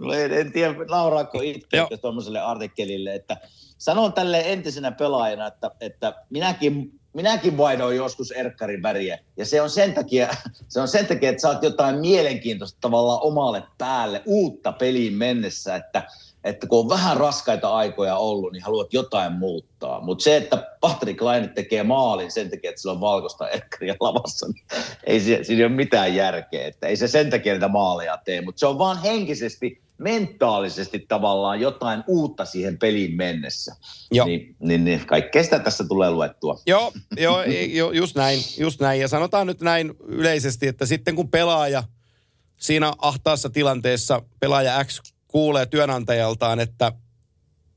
mä en, en tiedä, nauraako itse tuommoiselle artikkelille, että sanon tälle entisenä pelaajana, että, että minäkin, minäkin vaihdoin joskus erkkarin väriä. Ja se on, sen takia, se on sen takia, että saat jotain mielenkiintoista tavallaan omalle päälle, uutta peliin mennessä, että, että kun on vähän raskaita aikoja ollut, niin haluat jotain muuttaa. Mutta se, että Patrick Laine tekee maalin sen takia, että sillä on valkoista erkkaria lavassa, niin ei siinä ole mitään järkeä. Että ei se sen takia niitä maaleja tee, mutta se on vaan henkisesti, mentaalisesti tavallaan jotain uutta siihen peliin mennessä. Joo. Niin, niin, niin kaikkea sitä tässä tulee luettua. Joo, joo, jo, just näin, just näin. Ja sanotaan nyt näin yleisesti, että sitten kun pelaaja siinä ahtaassa tilanteessa, pelaaja X kuulee työnantajaltaan, että,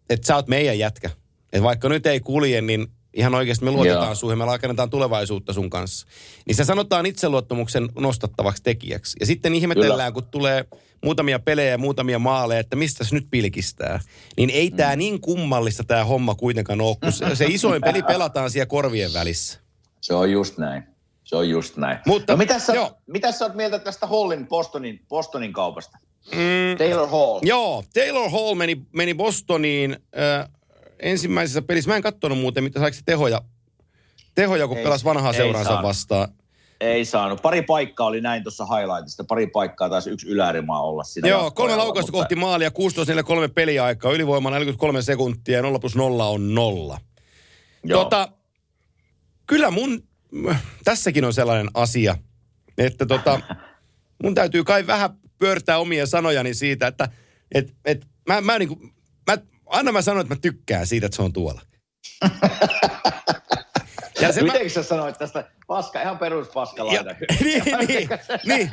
että sä oot meidän jätkä. Että vaikka nyt ei kulje, niin ihan oikeasti me luotetaan Joo. suihin, me rakennetaan tulevaisuutta sun kanssa. Niin se sanotaan itseluottamuksen nostattavaksi tekijäksi. Ja sitten ihmetellään, kun tulee muutamia pelejä ja muutamia maaleja, että mistä se nyt pilkistää. Niin ei tämä niin kummallista tämä homma kuitenkaan ole, kun se, se isoin peli pelataan siellä korvien välissä. Se on just näin. Se on just näin. Mutta- no mitä sä, joo. mitä sä oot mieltä tästä Hallin Bostonin, Bostonin kaupasta? Mm, Taylor Hall. Joo, Taylor Hall meni, meni Bostoniin äh, ensimmäisessä pelissä. Mä en katsonut muuten, mitä saiko tehoja, tehoja kun Ei- pelasi vanhaa seuraansa vastaan. Ei saanut. Pari paikkaa oli näin tuossa highlightista. Pari paikkaa taisi yksi ylärimaa olla siinä. Joo, kolme laukausta mutta- kohti maalia, 16-4-3 peliaikaa, ylivoima 43 sekuntia ja 0 plus 0 on nolla. Joo. Tota, kyllä mun, tässäkin on sellainen asia, että tota, mun täytyy kai vähän pyörtää omia sanojani siitä, että et, et, mä, mä, niinku, mä, aina mä sanon, että mä tykkään siitä, että se on tuolla. Ja se mä, Miten sä sanoit tästä paska, ihan perus ja, paskalainen? niin, niin, niin.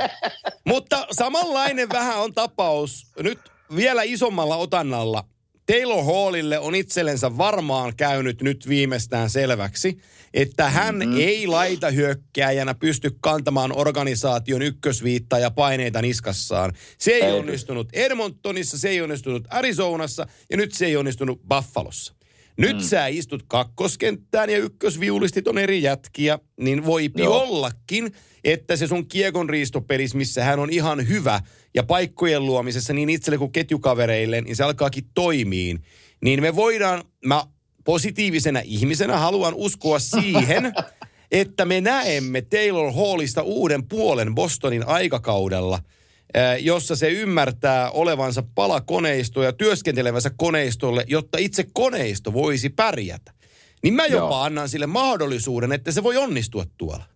Mutta samanlainen vähän on tapaus nyt vielä isommalla otannalla. Taylor Hallille on itsellensä varmaan käynyt nyt viimeistään selväksi, että hän mm-hmm. ei laita hyökkääjänä pysty kantamaan organisaation ykkösviittaa ja paineita niskassaan. Se ei, onnistunut Edmontonissa, se ei onnistunut Arizonassa ja nyt se ei onnistunut Buffalossa. Nyt mm. sä istut kakkoskenttään ja ykkösviulistit on eri jätkiä, niin voipi Joo. ollakin, että se sun kiekonriistopelis, missä hän on ihan hyvä ja paikkojen luomisessa niin itselle kuin ketjukavereille, niin se alkaakin toimiin. Niin me voidaan, mä positiivisena ihmisenä haluan uskoa siihen, että me näemme Taylor Hallista uuden puolen Bostonin aikakaudella, ää, jossa se ymmärtää olevansa pala koneistoa ja työskentelevänsä koneistolle, jotta itse koneisto voisi pärjätä. Niin mä jopa Joo. annan sille mahdollisuuden, että se voi onnistua tuolla.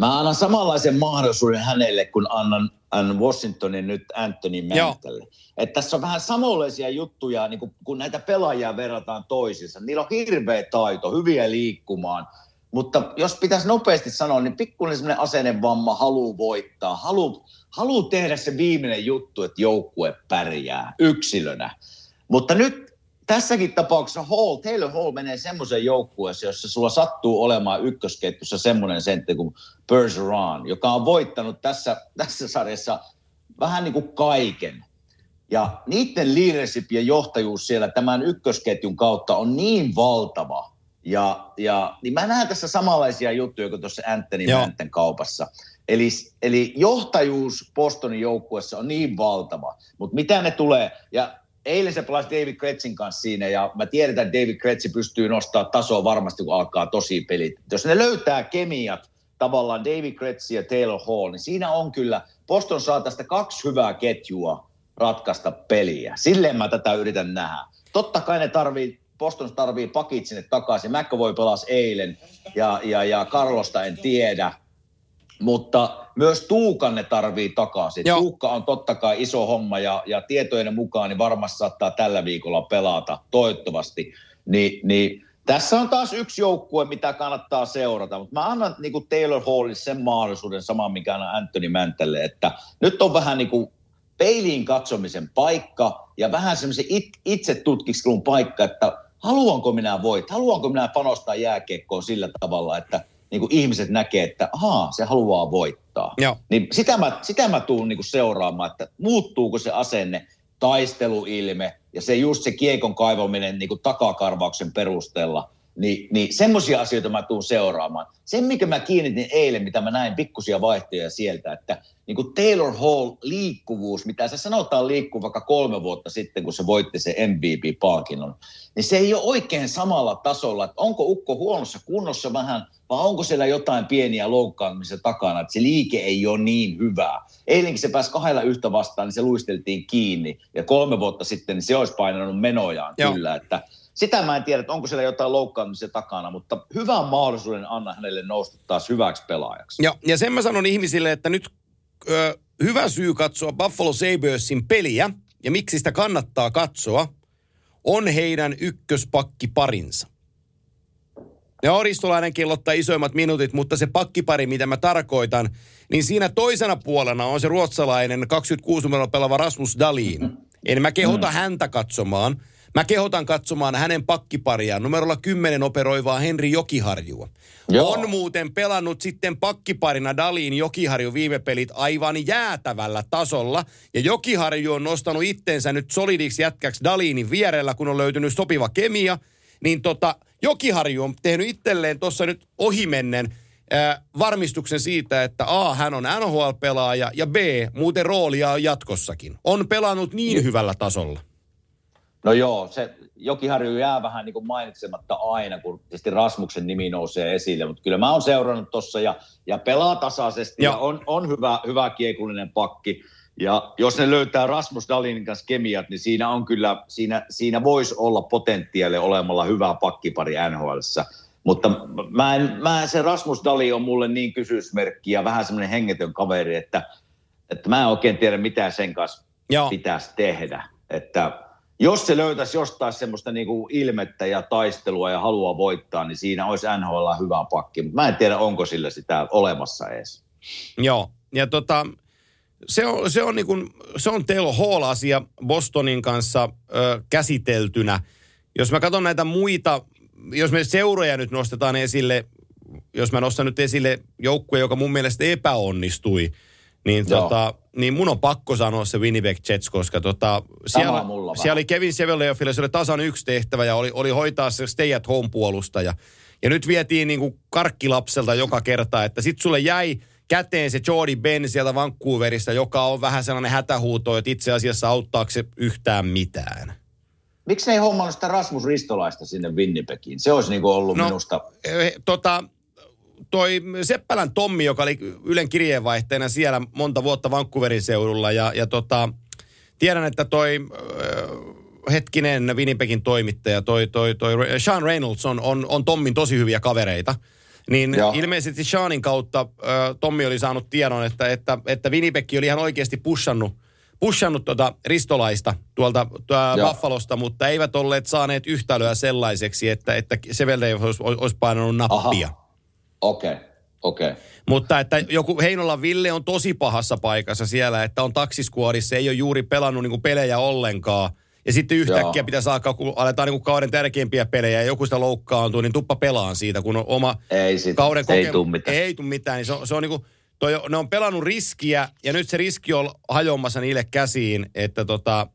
Mä annan samanlaisen mahdollisuuden hänelle, kun annan, Washingtonin nyt Anthony Mantelle. Että tässä on vähän samanlaisia juttuja, niin kun, kun näitä pelaajia verrataan toisiinsa. Niillä on hirveä taito, hyviä liikkumaan. Mutta jos pitäisi nopeasti sanoa, niin pikkuinen semmoinen asennevamma, halu voittaa, halu, halu tehdä se viimeinen juttu, että joukkue pärjää yksilönä. Mutta nyt tässäkin tapauksessa Hall, Taylor Hall menee semmoiseen joukkueeseen, jossa sulla sattuu olemaan ykkösketjussa semmoinen sentti kuin Bergeron, joka on voittanut tässä, tässä sarjassa vähän niin kuin kaiken. Ja niiden leadership ja johtajuus siellä tämän ykkösketjun kautta on niin valtava. Ja, ja niin mä näen tässä samanlaisia juttuja kuin tuossa Anthony Joo. Manten kaupassa. Eli, eli johtajuus Bostonin joukkueessa on niin valtava. Mutta mitä ne tulee, ja eilen se pelasi David Kretzin kanssa siinä, ja mä tiedän, että David Kretsi pystyy nostaa tasoa varmasti, kun alkaa tosi pelit. Jos ne löytää kemiat, tavallaan David Kretsi ja Taylor Hall, niin siinä on kyllä, Boston saa tästä kaksi hyvää ketjua ratkaista peliä. Silleen mä tätä yritän nähdä. Totta kai ne tarvii, Boston tarvii pakit sinne takaisin. McAvoy pelasi eilen, ja, ja, ja Carlosta en tiedä, mutta myös Tuukan ne tarvii takaisin. Joo. Tuukka on totta kai iso homma ja, ja tietojen mukaan niin varmasti saattaa tällä viikolla pelata, toivottavasti. Ni, niin tässä on taas yksi joukkue, mitä kannattaa seurata, mutta mä annan niin kuin Taylor Hallille sen mahdollisuuden saman, mikä annan Anthony Mäntelle, että nyt on vähän niin kuin peiliin katsomisen paikka ja vähän semmoisen it, itse tutkiskelun paikka, että haluanko minä voit, haluanko minä panostaa jääkiekkoon sillä tavalla, että niin kuin ihmiset näkee, että ahaa, se haluaa voittaa. Joo. Niin sitä mä, sitä mä tuun niin kuin seuraamaan, että muuttuuko se asenne, taisteluilme ja se just se kiekon kaivaminen niin kuin takakarvauksen perusteella, niin, niin semmoisia asioita mä tuun seuraamaan. Sen, mikä mä kiinnitin eilen, mitä mä näin pikkusia vaihtoja sieltä, että niin kuin Taylor Hall liikkuvuus, mitä se sanotaan liikkuu vaikka kolme vuotta sitten, kun se voitti se MVP-palkinnon, niin se ei ole oikein samalla tasolla, että onko Ukko huonossa kunnossa vähän, vai onko siellä jotain pieniä loukkaantumisia takana, että se liike ei ole niin hyvää. Eilenkin se pääsi kahdella yhtä vastaan, niin se luisteltiin kiinni, ja kolme vuotta sitten niin se olisi painanut menojaan Joo. kyllä, että sitä mä en tiedä, että onko siellä jotain loukkaantumisia takana, mutta hyvän mahdollisuuden anna hänelle nousta taas hyväksi pelaajaksi. Ja, ja sen mä sanon ihmisille, että nyt ö, hyvä syy katsoa Buffalo Sabresin peliä, ja miksi sitä kannattaa katsoa, on heidän ykköspakkiparinsa. Ja Oristolainen kellottaa isoimmat minuutit, mutta se pakkipari, mitä mä tarkoitan, niin siinä toisena puolena on se ruotsalainen 26 numero pelaava Rasmus Dalin. En mä kehota mm. häntä katsomaan. Mä kehotan katsomaan hänen pakkipariaan numerolla 10 operoivaa Henri Jokiharjua. Joo. On muuten pelannut sitten pakkiparina Dalin Jokiharju viime pelit aivan jäätävällä tasolla. Ja Jokiharju on nostanut itsensä nyt solidiksi jätkäksi Dalinin vierellä, kun on löytynyt sopiva kemia. Niin tota, Jokiharju on tehnyt itselleen tuossa nyt ohimennen varmistuksen siitä, että A, hän on NHL-pelaaja ja B, muuten roolia on jatkossakin. On pelannut niin hyvällä tasolla. No joo, se Jokiharju jää vähän niin kuin mainitsematta aina, kun tietysti Rasmuksen nimi nousee esille, mutta kyllä mä oon seurannut tuossa ja, ja pelaa tasaisesti Joo. ja on, on hyvä, hyvä kiekullinen pakki. Ja jos ne löytää Rasmus Dalinin kanssa kemiat, niin siinä on kyllä, siinä, siinä voisi olla potentiaali olemalla hyvä pakkipari NHLssä. Mutta mä en, mä en, se Rasmus Dali on mulle niin kysymysmerkki ja vähän semmoinen hengetön kaveri, että, että mä en oikein tiedä, mitä sen kanssa Joo. pitäisi tehdä. Että jos se löytäisi jostain semmoista niinku ilmettä ja taistelua ja halua voittaa, niin siinä olisi NHL hyvä pakki. Mutta mä en tiedä, onko sillä sitä olemassa edes. Joo, ja tota, se on, se on, niin kuin, se on Taylor Hall-asia Bostonin kanssa ö, käsiteltynä. Jos mä katson näitä muita, jos me seuroja nyt nostetaan esille, jos mä nostan nyt esille joukkue, joka mun mielestä epäonnistui, niin, Joo. tota, niin mun on pakko sanoa se Winnipeg Jets, koska tota, siellä, mulla vähän. siellä oli Kevin Sevelleoffilla, se oli tasan yksi tehtävä ja oli, oli hoitaa se stay at home puolustaja. Ja nyt vietiin niin kuin karkkilapselta joka kerta, että sit sulle jäi käteen se Jordi Ben sieltä Vancouverista, joka on vähän sellainen hätähuuto, että itse asiassa auttaako se yhtään mitään. Miksi ei hommannut sitä Rasmus Ristolaista sinne Winnipegiin? Se olisi niinku ollut No, minusta... Eh, Tota, toi Seppälän Tommi, joka oli Ylen kirjeenvaihteena siellä monta vuotta Vancouverin seudulla ja, ja tota, tiedän, että toi äh, hetkinen Winnipegin toimittaja, toi, toi, toi Sean Reynolds on, on, on Tommin tosi hyviä kavereita. Niin Joo. ilmeisesti Seanin kautta äh, Tommi oli saanut tiedon, että, että, että Winnipeg oli ihan oikeasti pushannut, pushannut tuota ristolaista tuolta tuota. Buffalosta, mutta eivät olleet saaneet yhtälöä sellaiseksi, että, että Seveldev olisi, olisi painanut nappia. Aha. Okei, okay, okei. Okay. Mutta että joku Heinolan Ville on tosi pahassa paikassa siellä, että on taksiskuorissa, ei ole juuri pelannut niinku pelejä ollenkaan. Ja sitten yhtäkkiä Joo. pitää saada, kun aletaan niinku kauden tärkeimpiä pelejä ja joku sitä loukkaantuu, niin tuppa pelaan siitä, kun on oma Ei sit- kauden ei koke- tuu mitään. Ei tule mitään. Niin se on, se on niinku, toi, ne on pelannut riskiä ja nyt se riski on hajoamassa niille käsiin, että tota,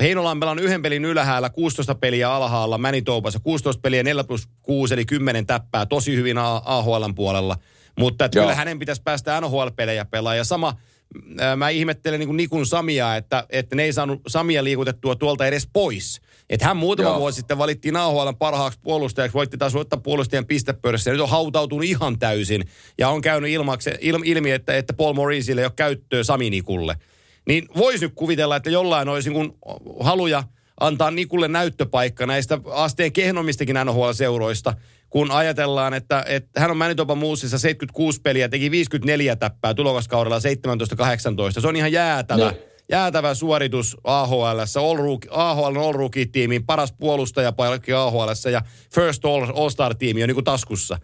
Heinola on pelannut yhden pelin ylhäällä, 16 peliä alhaalla Manitobassa, 16 peliä 4 plus 6, eli 10 täppää, tosi hyvin A- AHLn puolella. Mutta että kyllä hänen pitäisi päästä NHL-pelejä pelaa. Ja sama, mä ihmettelen niin kuin Nikun Samia, että, että ne ei saanut Samia liikutettua tuolta edes pois. Että hän muutama Joo. vuosi sitten valittiin AHLn parhaaksi puolustajaksi, voitti taas voittaa puolustajan pistepörssiä. Nyt on hautautunut ihan täysin ja on käynyt ilmaksi, il, ilmi, että, että Paul Mauriceille ei ole käyttöä Sami Nikulle. Niin voisi nyt kuvitella, että jollain olisi niin haluja antaa Nikulle näyttöpaikka näistä asteen kehnommistakin NHL-seuroista, kun ajatellaan, että, että hän on Manitoba Moosissa 76 peliä, teki 54 täppää tulokaskaudella 17-18. Se on ihan jäätävä, Niin. jäätävä suoritus rookie, AHL all rookie-tiimiin, paras puolustajapaikka AHLssä ja first all, all-star-tiimi on niin kuin taskussa.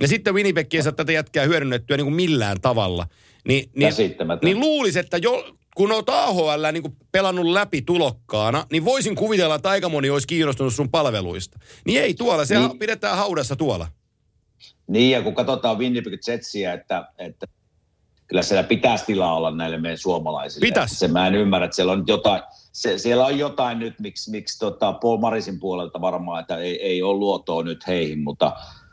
Ja sitten Winnipeg ei saa tätä jätkää hyödynnettyä niin kuin millään tavalla. Niin, niin, Käsittämätön. niin luulisi, että jo, kun olet AHL niin kuin pelannut läpi tulokkaana, niin voisin kuvitella, että aika moni olisi kiinnostunut sun palveluista. Niin ei tuolla, se Niin. pidetään haudassa tuolla. Niin, ja kun katsotaan Winnipeg Jetsiä, että, että kyllä siellä pitäisi tilaa olla näille meidän suomalaisille. Pitäisi. Se mä en ymmärrä, että siellä on jotain, se, siellä on jotain nyt, miksi, miksi tota Paul Marisin puolelta varmaan, että ei, ei ole luotoa nyt heihin, mutta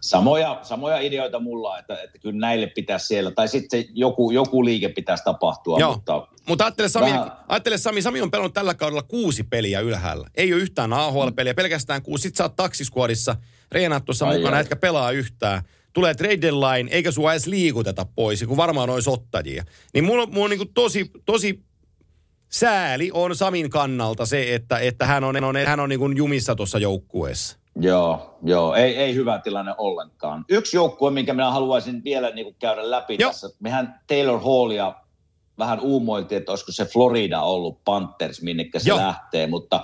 samoja, samoja ideoita mulla, että, että kyllä näille pitäisi siellä, tai sitten joku, joku liike pitäisi tapahtua, Joo. mutta Mutta ajattele Sami, Vähän- ajattele Sami, Sami on pelannut tällä kaudella kuusi peliä ylhäällä. Ei ole yhtään AHL-peliä, pelkästään kuusi. Sitten sä oot taksiskuodissa, reenaat tuossa Ai mukana, ai. etkä pelaa yhtään. Tulee trade deadline, eikä sua edes liikuteta pois, kun varmaan olisi ottajia. Niin mulla, mulla on niin tosi, tosi sääli on Samin kannalta se, että, että hän on, on, hän on niin jumissa tuossa joukkueessa. Joo, joo, ei, ei hyvä tilanne ollenkaan. Yksi joukkue, minkä minä haluaisin vielä niin kuin käydä läpi Joo. tässä. Mehän Taylor Hallia vähän uumoiltiin, että olisiko se Florida ollut Panthers, minnekä se Joo. lähtee, mutta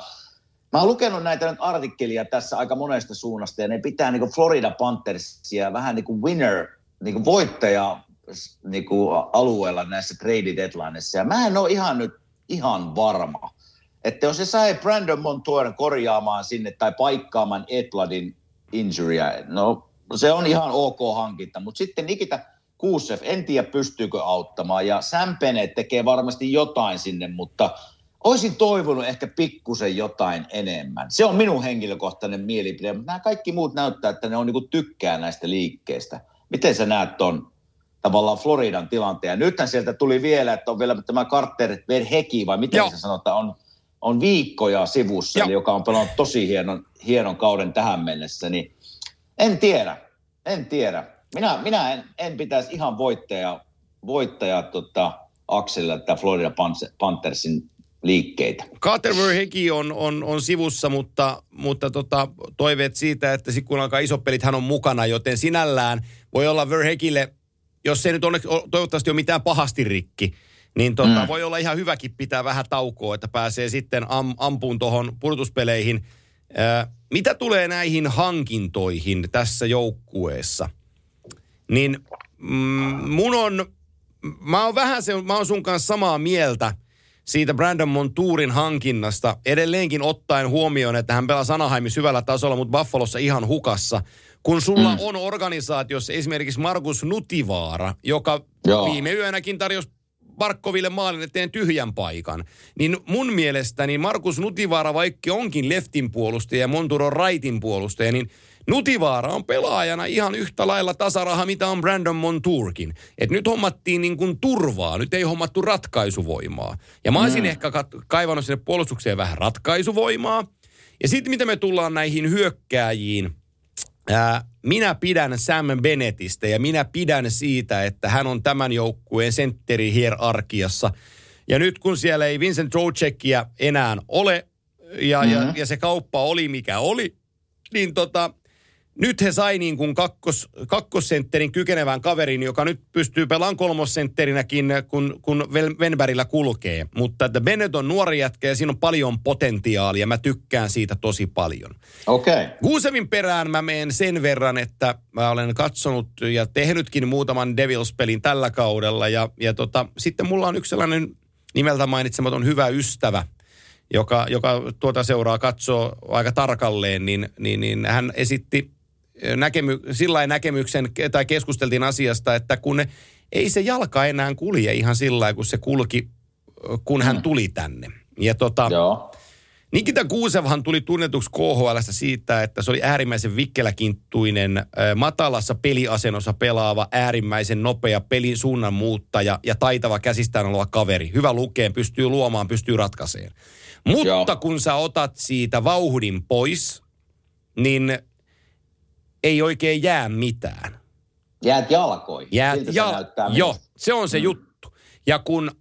mä oon lukenut näitä nyt artikkelia tässä aika monesta suunnasta, ja ne pitää niin kuin Florida Panthersia vähän niin kuin winner, niin kuin voittaja niin kuin alueella näissä trade deadlineissa, ja mä en ole ihan nyt ihan varma. Että jos se sai Brandon Montour korjaamaan sinne tai paikkaamaan Etladin injurya, no se on ihan ok hankinta, mutta sitten Nikita Kuusev, en tiedä pystyykö auttamaan ja Sam Bennett tekee varmasti jotain sinne, mutta olisin toivonut ehkä pikkusen jotain enemmän. Se on minun henkilökohtainen mielipide, mutta nämä kaikki muut näyttää, että ne on niinku tykkää näistä liikkeistä. Miten sä näet ton tavallaan Floridan tilanteen? Ja nythän sieltä tuli vielä, että on vielä tämä Carter Verheki, vai miten Joo. se sanotaan, on on viikkoja sivussa, eli joka on pelannut tosi hienon, hienon kauden tähän mennessä, niin en tiedä, en tiedä. Minä, minä en, en pitäisi ihan voittaja, voittaja tota, Akselilla että Florida Panther- Panthersin liikkeitä. Carter Verhegi on, on, on sivussa, mutta, mutta tota, toiveet siitä, että sit kun alkaa isot pelit, hän on mukana, joten sinällään voi olla Verhegille, jos se nyt onneksi toivottavasti ole mitään pahasti rikki, niin tota, mm. Voi olla ihan hyväkin pitää vähän taukoa, että pääsee sitten am, ampuun tuohon pudotuspeleihin. Ää, mitä tulee näihin hankintoihin tässä joukkueessa, niin mm, mun on, mä oon vähän se, mä oon sun kanssa samaa mieltä siitä Brandon Montourin hankinnasta, edelleenkin ottaen huomioon, että hän pelaa Anaheimissa hyvällä tasolla, mutta Buffalossa ihan hukassa. Kun sulla mm. on organisaatiossa esimerkiksi Markus Nutivaara, joka Joo. viime yönäkin tarjosi Barkoville maalin eteen tyhjän paikan. Niin mun mielestäni Markus Nutivaara, vaikka onkin leftin puolustaja ja Monturo on rightin puolustaja, niin Nutivaara on pelaajana ihan yhtä lailla tasaraha, mitä on Brandon Montourkin. Et nyt hommattiin niin kuin turvaa, nyt ei hommattu ratkaisuvoimaa. Ja mä olisin mm. ehkä kat- kaivannut sinne puolustukseen vähän ratkaisuvoimaa. Ja sitten mitä me tullaan näihin hyökkääjiin, Ää, minä pidän Sam Bennettistä ja minä pidän siitä, että hän on tämän joukkueen sentteri hierarkiassa. Ja nyt kun siellä ei Vincent Trocheckia enää ole ja, mm-hmm. ja, ja se kauppa oli mikä oli, niin tota, nyt he sai niin kuin kakkos, kakkosentterin kykenevän kaverin, joka nyt pystyy pelaamaan kolmossentterinäkin, kun, kun Venberillä kulkee. Mutta että Bennett on nuori jätkä ja siinä on paljon potentiaalia. Mä tykkään siitä tosi paljon. Okei. Okay. Guusevin perään mä menen sen verran, että mä olen katsonut ja tehnytkin muutaman Devils-pelin tällä kaudella. Ja, ja tota, sitten mulla on yksi sellainen nimeltä mainitsematon hyvä ystävä, joka, joka tuota seuraa katsoo aika tarkalleen, niin, niin, niin hän esitti näkemy, sillä näkemyksen, tai keskusteltiin asiasta, että kun ne, ei se jalka enää kulje ihan sillä kun se kulki, kun hän tuli tänne. Ja tota, Joo. Nikita Kuusevhan tuli tunnetuksi KHLstä siitä, että se oli äärimmäisen vikkeläkinttuinen, matalassa peliasennossa pelaava, äärimmäisen nopea pelin suunnan muuttaja ja taitava käsistään oleva kaveri. Hyvä lukeen, pystyy luomaan, pystyy ratkaiseen. Mutta Joo. kun sä otat siitä vauhdin pois, niin ei oikein jää mitään. Jäät jalkoihin. Jäät Siltä se jal- näyttää Joo, minusta. se on se mm. juttu. Ja kun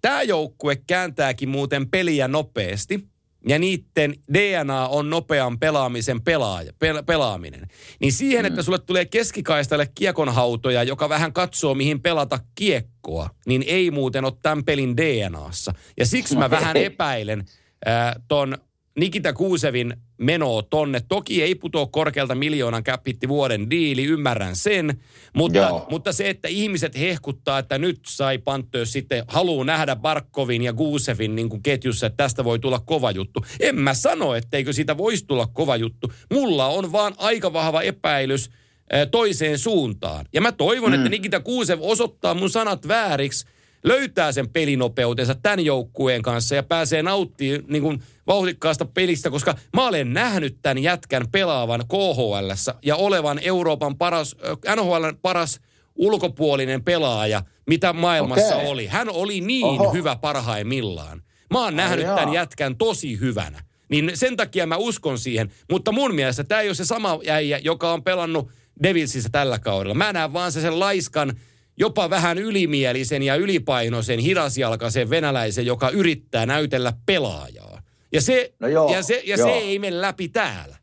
tämä joukkue kääntääkin muuten peliä nopeasti, ja niiden DNA on nopean pelaamisen pelaaja, pel- pelaaminen, niin siihen, mm. että sulle tulee keskikaistalle kiekonhautoja, joka vähän katsoo, mihin pelata kiekkoa, niin ei muuten ole tämän pelin DNAssa. Ja siksi mä vähän epäilen äh, ton Nikita Kuusevin menoa tonne. Toki ei putoa korkealta miljoonan käppitti vuoden diili, ymmärrän sen. Mutta, Joo. mutta se, että ihmiset hehkuttaa, että nyt sai Panthers sitten, haluaa nähdä Barkovin ja Kuusevin niin kuin ketjussa, että tästä voi tulla kova juttu. En mä sano, etteikö siitä voisi tulla kova juttu. Mulla on vaan aika vahva epäilys äh, toiseen suuntaan. Ja mä toivon, mm. että Nikita Kuusev osoittaa mun sanat vääriksi, löytää sen pelinopeutensa tämän joukkueen kanssa ja pääsee nauttimaan niin kuin vauhdikkaasta pelistä, koska mä olen nähnyt tämän jätkän pelaavan KHL ja olevan Euroopan paras, äh, NHL paras ulkopuolinen pelaaja, mitä maailmassa Okei. oli. Hän oli niin Oho. hyvä parhaimmillaan. Mä oon nähnyt jaa. tämän jätkän tosi hyvänä. Niin sen takia mä uskon siihen. Mutta mun mielestä tämä ei ole se sama äijä, joka on pelannut Devilsissä tällä kaudella. Mä näen vaan se sen laiskan, jopa vähän ylimielisen ja ylipainoisen, hidasjalkaisen venäläisen, joka yrittää näytellä pelaajaa. Ja se, No joo, ja se, ja joo. se ei mene läpi täällä.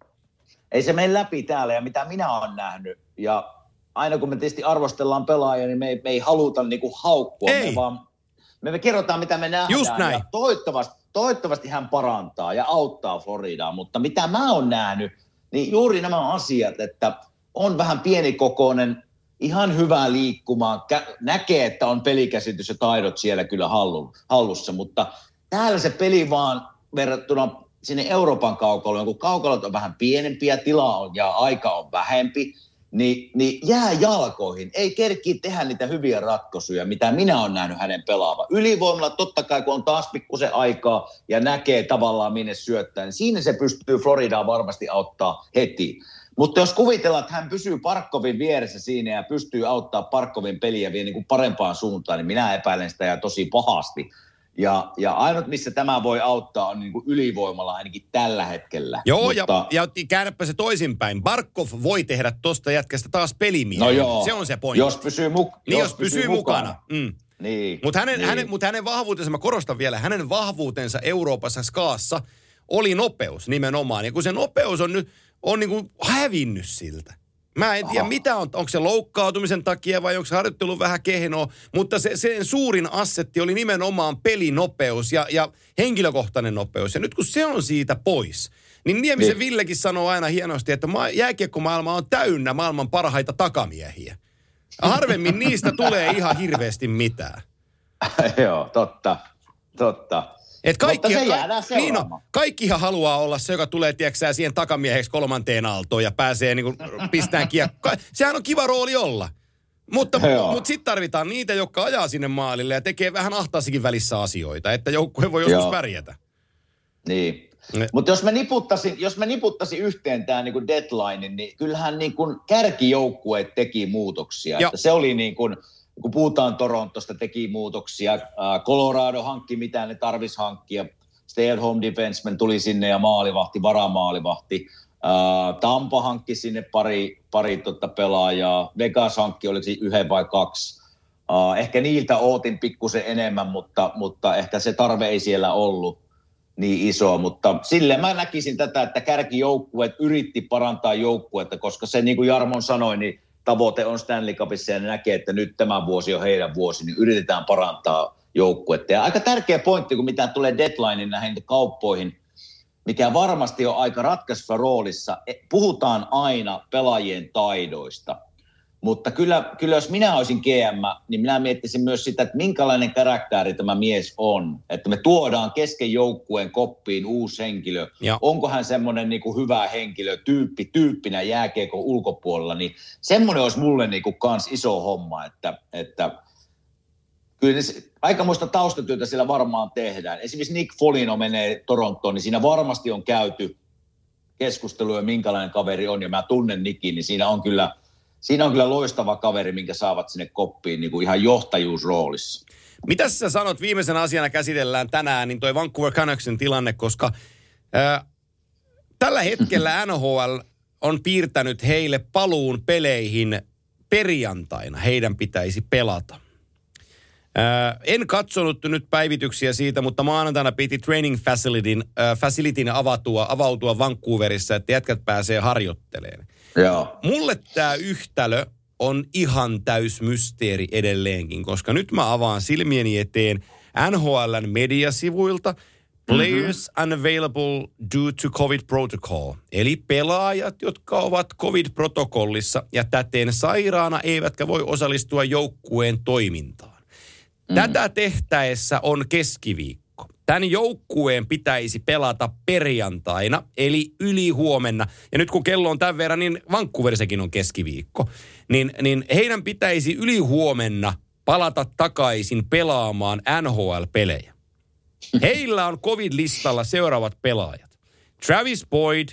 Ei se mene läpi täällä ja mitä minä olen nähnyt. Ja aina kun me tietysti arvostellaan pelaajia, niin me ei, me ei haluta niinku haukkua. Ei. Me vaan me, me kerrotaan, mitä me nähdään. Just näin. Ja toivottavasti, toivottavasti hän parantaa ja auttaa Floridaa. Mutta mitä mä oon nähnyt, niin juuri nämä asiat, että on vähän pienikokoinen, ihan hyvää liikkumaa, kä- näkee, että on pelikäsitys ja taidot siellä kyllä hallu, hallussa, mutta täällä se peli vaan verrattuna sinne Euroopan kaukaloon, kun kaukalot on vähän pienempiä, tilaa on ja aika on vähempi, niin, niin jää jalkoihin. Ei kerki tehdä niitä hyviä ratkaisuja, mitä minä olen nähnyt hänen pelaavan. Ylivoimalla totta kai, kun on taas pikkusen aikaa ja näkee tavallaan minne syöttää, niin siinä se pystyy Floridaa varmasti auttaa heti. Mutta jos kuvitellaan, että hän pysyy Parkkovin vieressä siinä ja pystyy auttaa Parkkovin peliä vielä niin kuin parempaan suuntaan, niin minä epäilen sitä ja tosi pahasti. Ja, ja ainut, missä tämä voi auttaa, on niin kuin ylivoimalla ainakin tällä hetkellä. Joo, Mutta, ja, ja käännäpä se toisinpäin. Barkov voi tehdä tosta jätkästä taas pelimiehen. no joo, Se on se pointti. Jos pysyy, mu- niin, jos pysyy mukana. Mm. Niin, Mutta hänen, niin. hänen, mut hänen vahvuutensa, mä korostan vielä, hänen vahvuutensa Euroopassa skaassa oli nopeus nimenomaan. Ja kun se nopeus on nyt on niin kuin hävinnyt siltä. Mä en tiedä, Aha. mitä on, onko se loukkaautumisen takia vai onko se harjoittelu vähän kehnoa, mutta se, sen suurin assetti oli nimenomaan pelinopeus ja, ja henkilökohtainen nopeus. Ja nyt kun se on siitä pois, niin Niemisen Niin. Villekin sanoo aina hienosti, että ma- jääkiekkomaailma on täynnä maailman parhaita takamiehiä. Harvemmin niistä tulee ihan hirveästi mitään. Joo, totta, totta. Et kaikki, Mutta se ka- niin no, seuraamaan. kaikkihan haluaa olla se, joka tulee, tiedätkö siihen takamieheksi kolmanteen aaltoon ja pääsee niin pistään kiekko. Sehän on kiva rooli olla. Mutta, mutta sitten tarvitaan niitä, jotka ajaa sinne maalille ja tekee vähän ahtaasikin välissä asioita, että joukkue voi joskus Joo. pärjätä. Niin. Mutta jos mä niputtasin, jos mä niputtasin yhteen tämä niinku deadline, niin kyllähän niinku kärkijoukkueet teki muutoksia. Että se oli niin kuin, kun puhutaan Torontosta, teki muutoksia. Colorado hankki mitä ne tarvis hankkia. Stay at home defenseman tuli sinne ja maalivahti, varamaalivahti. Tampa hankki sinne pari, pari tota pelaajaa. Vegas hankki, oliko yhden vai kaksi. Ehkä niiltä ootin pikkusen enemmän, mutta, mutta ehkä se tarve ei siellä ollut niin iso, mutta silleen mä näkisin tätä, että kärkijoukkueet yritti parantaa joukkuetta, koska se niin kuin Jarmon sanoi, niin tavoite on Stanley Cupissa ja ne näkee, että nyt tämä vuosi on heidän vuosi, niin yritetään parantaa joukkuetta. Ja aika tärkeä pointti, kun mitä tulee deadlinein näihin kauppoihin, mikä varmasti on aika ratkaisussa roolissa. Puhutaan aina pelaajien taidoista, mutta kyllä, kyllä jos minä olisin GM, niin minä miettisin myös sitä, että minkälainen karakteri tämä mies on. Että me tuodaan kesken joukkueen koppiin uusi henkilö. Ja. Onko hän semmoinen niin kuin hyvä henkilö, tyyppi, tyyppinä jääkiekon ulkopuolella, niin semmoinen olisi mulle niin kuin kans iso homma, että, että kyllä aikamoista taustatyötä siellä varmaan tehdään. Esimerkiksi Nick Folino menee Torontoon, niin siinä varmasti on käyty keskustelua, minkälainen kaveri on, ja mä tunnen Nikin, niin siinä on kyllä, siinä on kyllä loistava kaveri, minkä saavat sinne koppiin niin kuin ihan johtajuusroolissa. Mitä sä sanot, viimeisen asiana käsitellään tänään, niin toi Vancouver Canucksin tilanne, koska ää, tällä hetkellä NHL on piirtänyt heille paluun peleihin perjantaina. Heidän pitäisi pelata. Ää, en katsonut nyt päivityksiä siitä, mutta maanantaina piti training facilityn, ää, facilityn avatua, avautua Vancouverissa, että jätkät pääsee harjoittelemaan. Joo. Mulle tämä yhtälö on ihan täys mysteeri edelleenkin, koska nyt mä avaan silmieni eteen NHLn mediasivuilta Players unavailable due to COVID protocol. Eli pelaajat, jotka ovat COVID-protokollissa ja täten sairaana eivätkä voi osallistua joukkueen toimintaan. Tätä tehtäessä on keskiviikko. Tämän joukkueen pitäisi pelata perjantaina, eli yli huomenna. Ja nyt kun kello on tämän verran, niin Vancouverissakin on keskiviikko. Niin, niin heidän pitäisi yli huomenna palata takaisin pelaamaan NHL-pelejä. Heillä on COVID-listalla seuraavat pelaajat. Travis Boyd,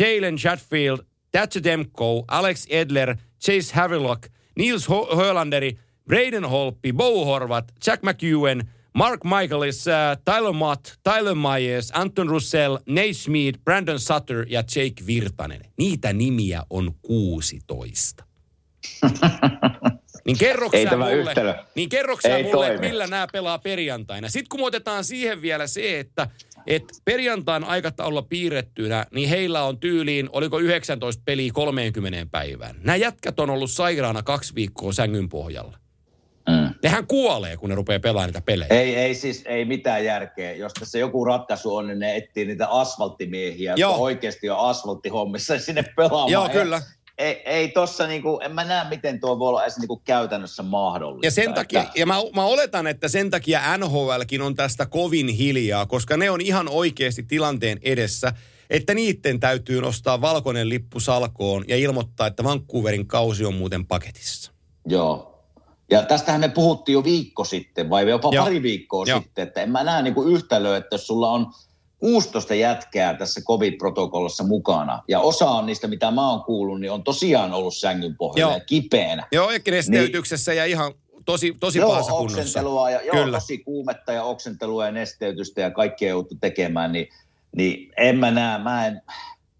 Jalen Chatfield, Thatcher Demko, Alex Edler, Chase Havelock, Niels Hölanderi, Braden Holppi, Bo Horvat, Jack McEwen, Mark Michaelis, äh, Tyler Mott, Tyler Myers, Anton Russell, Nate Schmid, Brandon Sutter ja Jake Virtanen. Niitä nimiä on 16. Niin kerroksä Ei tämä mulle, yhtälö. niin kerroksä Ei mulle, että millä nämä pelaa perjantaina. Sitten kun otetaan siihen vielä se, että, että perjantain aikataululla piirrettynä, niin heillä on tyyliin, oliko 19 peliä 30 päivään. Nämä jätkät on ollut sairaana kaksi viikkoa sängyn pohjalla. Nehän kuolee, kun ne rupeaa pelaamaan niitä pelejä. Ei, ei siis ei mitään järkeä. Jos tässä joku ratkaisu on, niin ne etsii niitä asfalttimiehiä, Joo. jotka oikeasti on asfalttihommissa sinne pelaamaan. Joo, kyllä. Ei, ei tossa niinku, en mä näe, miten tuo voi olla edes niinku käytännössä mahdollista. Ja sen takia, Että- ja mä, mä oletan, että sen takia NHLkin on tästä kovin hiljaa, koska ne on ihan oikeasti tilanteen edessä, että niiden täytyy nostaa valkoinen lippu salkoon ja ilmoittaa, että Vancouverin kausi on muuten paketissa. Joo. Ja tästähän me puhuttiin jo viikko sitten, vai jopa Joo. pari viikkoa Joo. sitten, että en mä näe niinku yhtälöä, että jos sulla on 16 jätkää tässä COVID-protokollassa mukana, ja osa on niistä, mitä mä oon kuullut, niin on tosiaan ollut sängyn pohjalla Joo. ja kipeänä. Joo, ja nesteytyksessä ja ihan tosi, tosi joo, pahassa kunnossa. oksentelua ja, joo, Kyllä. tosi kuumetta ja oksentelua ja nesteytystä ja kaikkea jouttu tekemään, niin, niin en mä näe, mä en,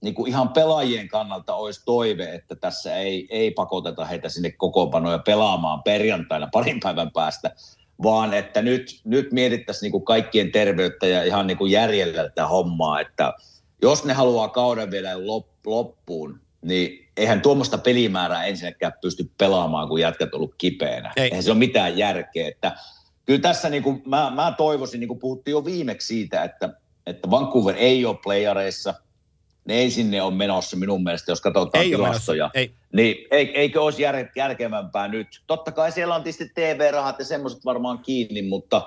niin kuin ihan pelaajien kannalta olisi toive, että tässä ei, ei pakoteta heitä sinne kokoonpanoja pelaamaan perjantaina parin päivän päästä, vaan että nyt, nyt mietittäisiin niin kuin kaikkien terveyttä ja ihan niin kuin järjellä tätä hommaa, että jos ne haluaa kauden vielä lop- loppuun, niin eihän tuommoista pelimäärää ensinnäkään pysty pelaamaan, kun jätkät on ollut kipeänä. Ei. Eihän se ole mitään järkeä. Että kyllä tässä niin kuin, mä, mä toivoisin, niin kuin puhuttiin jo viimeksi siitä, että, että Vancouver ei ole playareissa. Ne ei sinne ole menossa minun mielestä, jos katsotaan Ei tilastoja. menossa, ei. Niin ei, eikö olisi jär, järkevämpää nyt? Totta kai siellä on tietysti TV-rahat ja semmoiset varmaan kiinni, mutta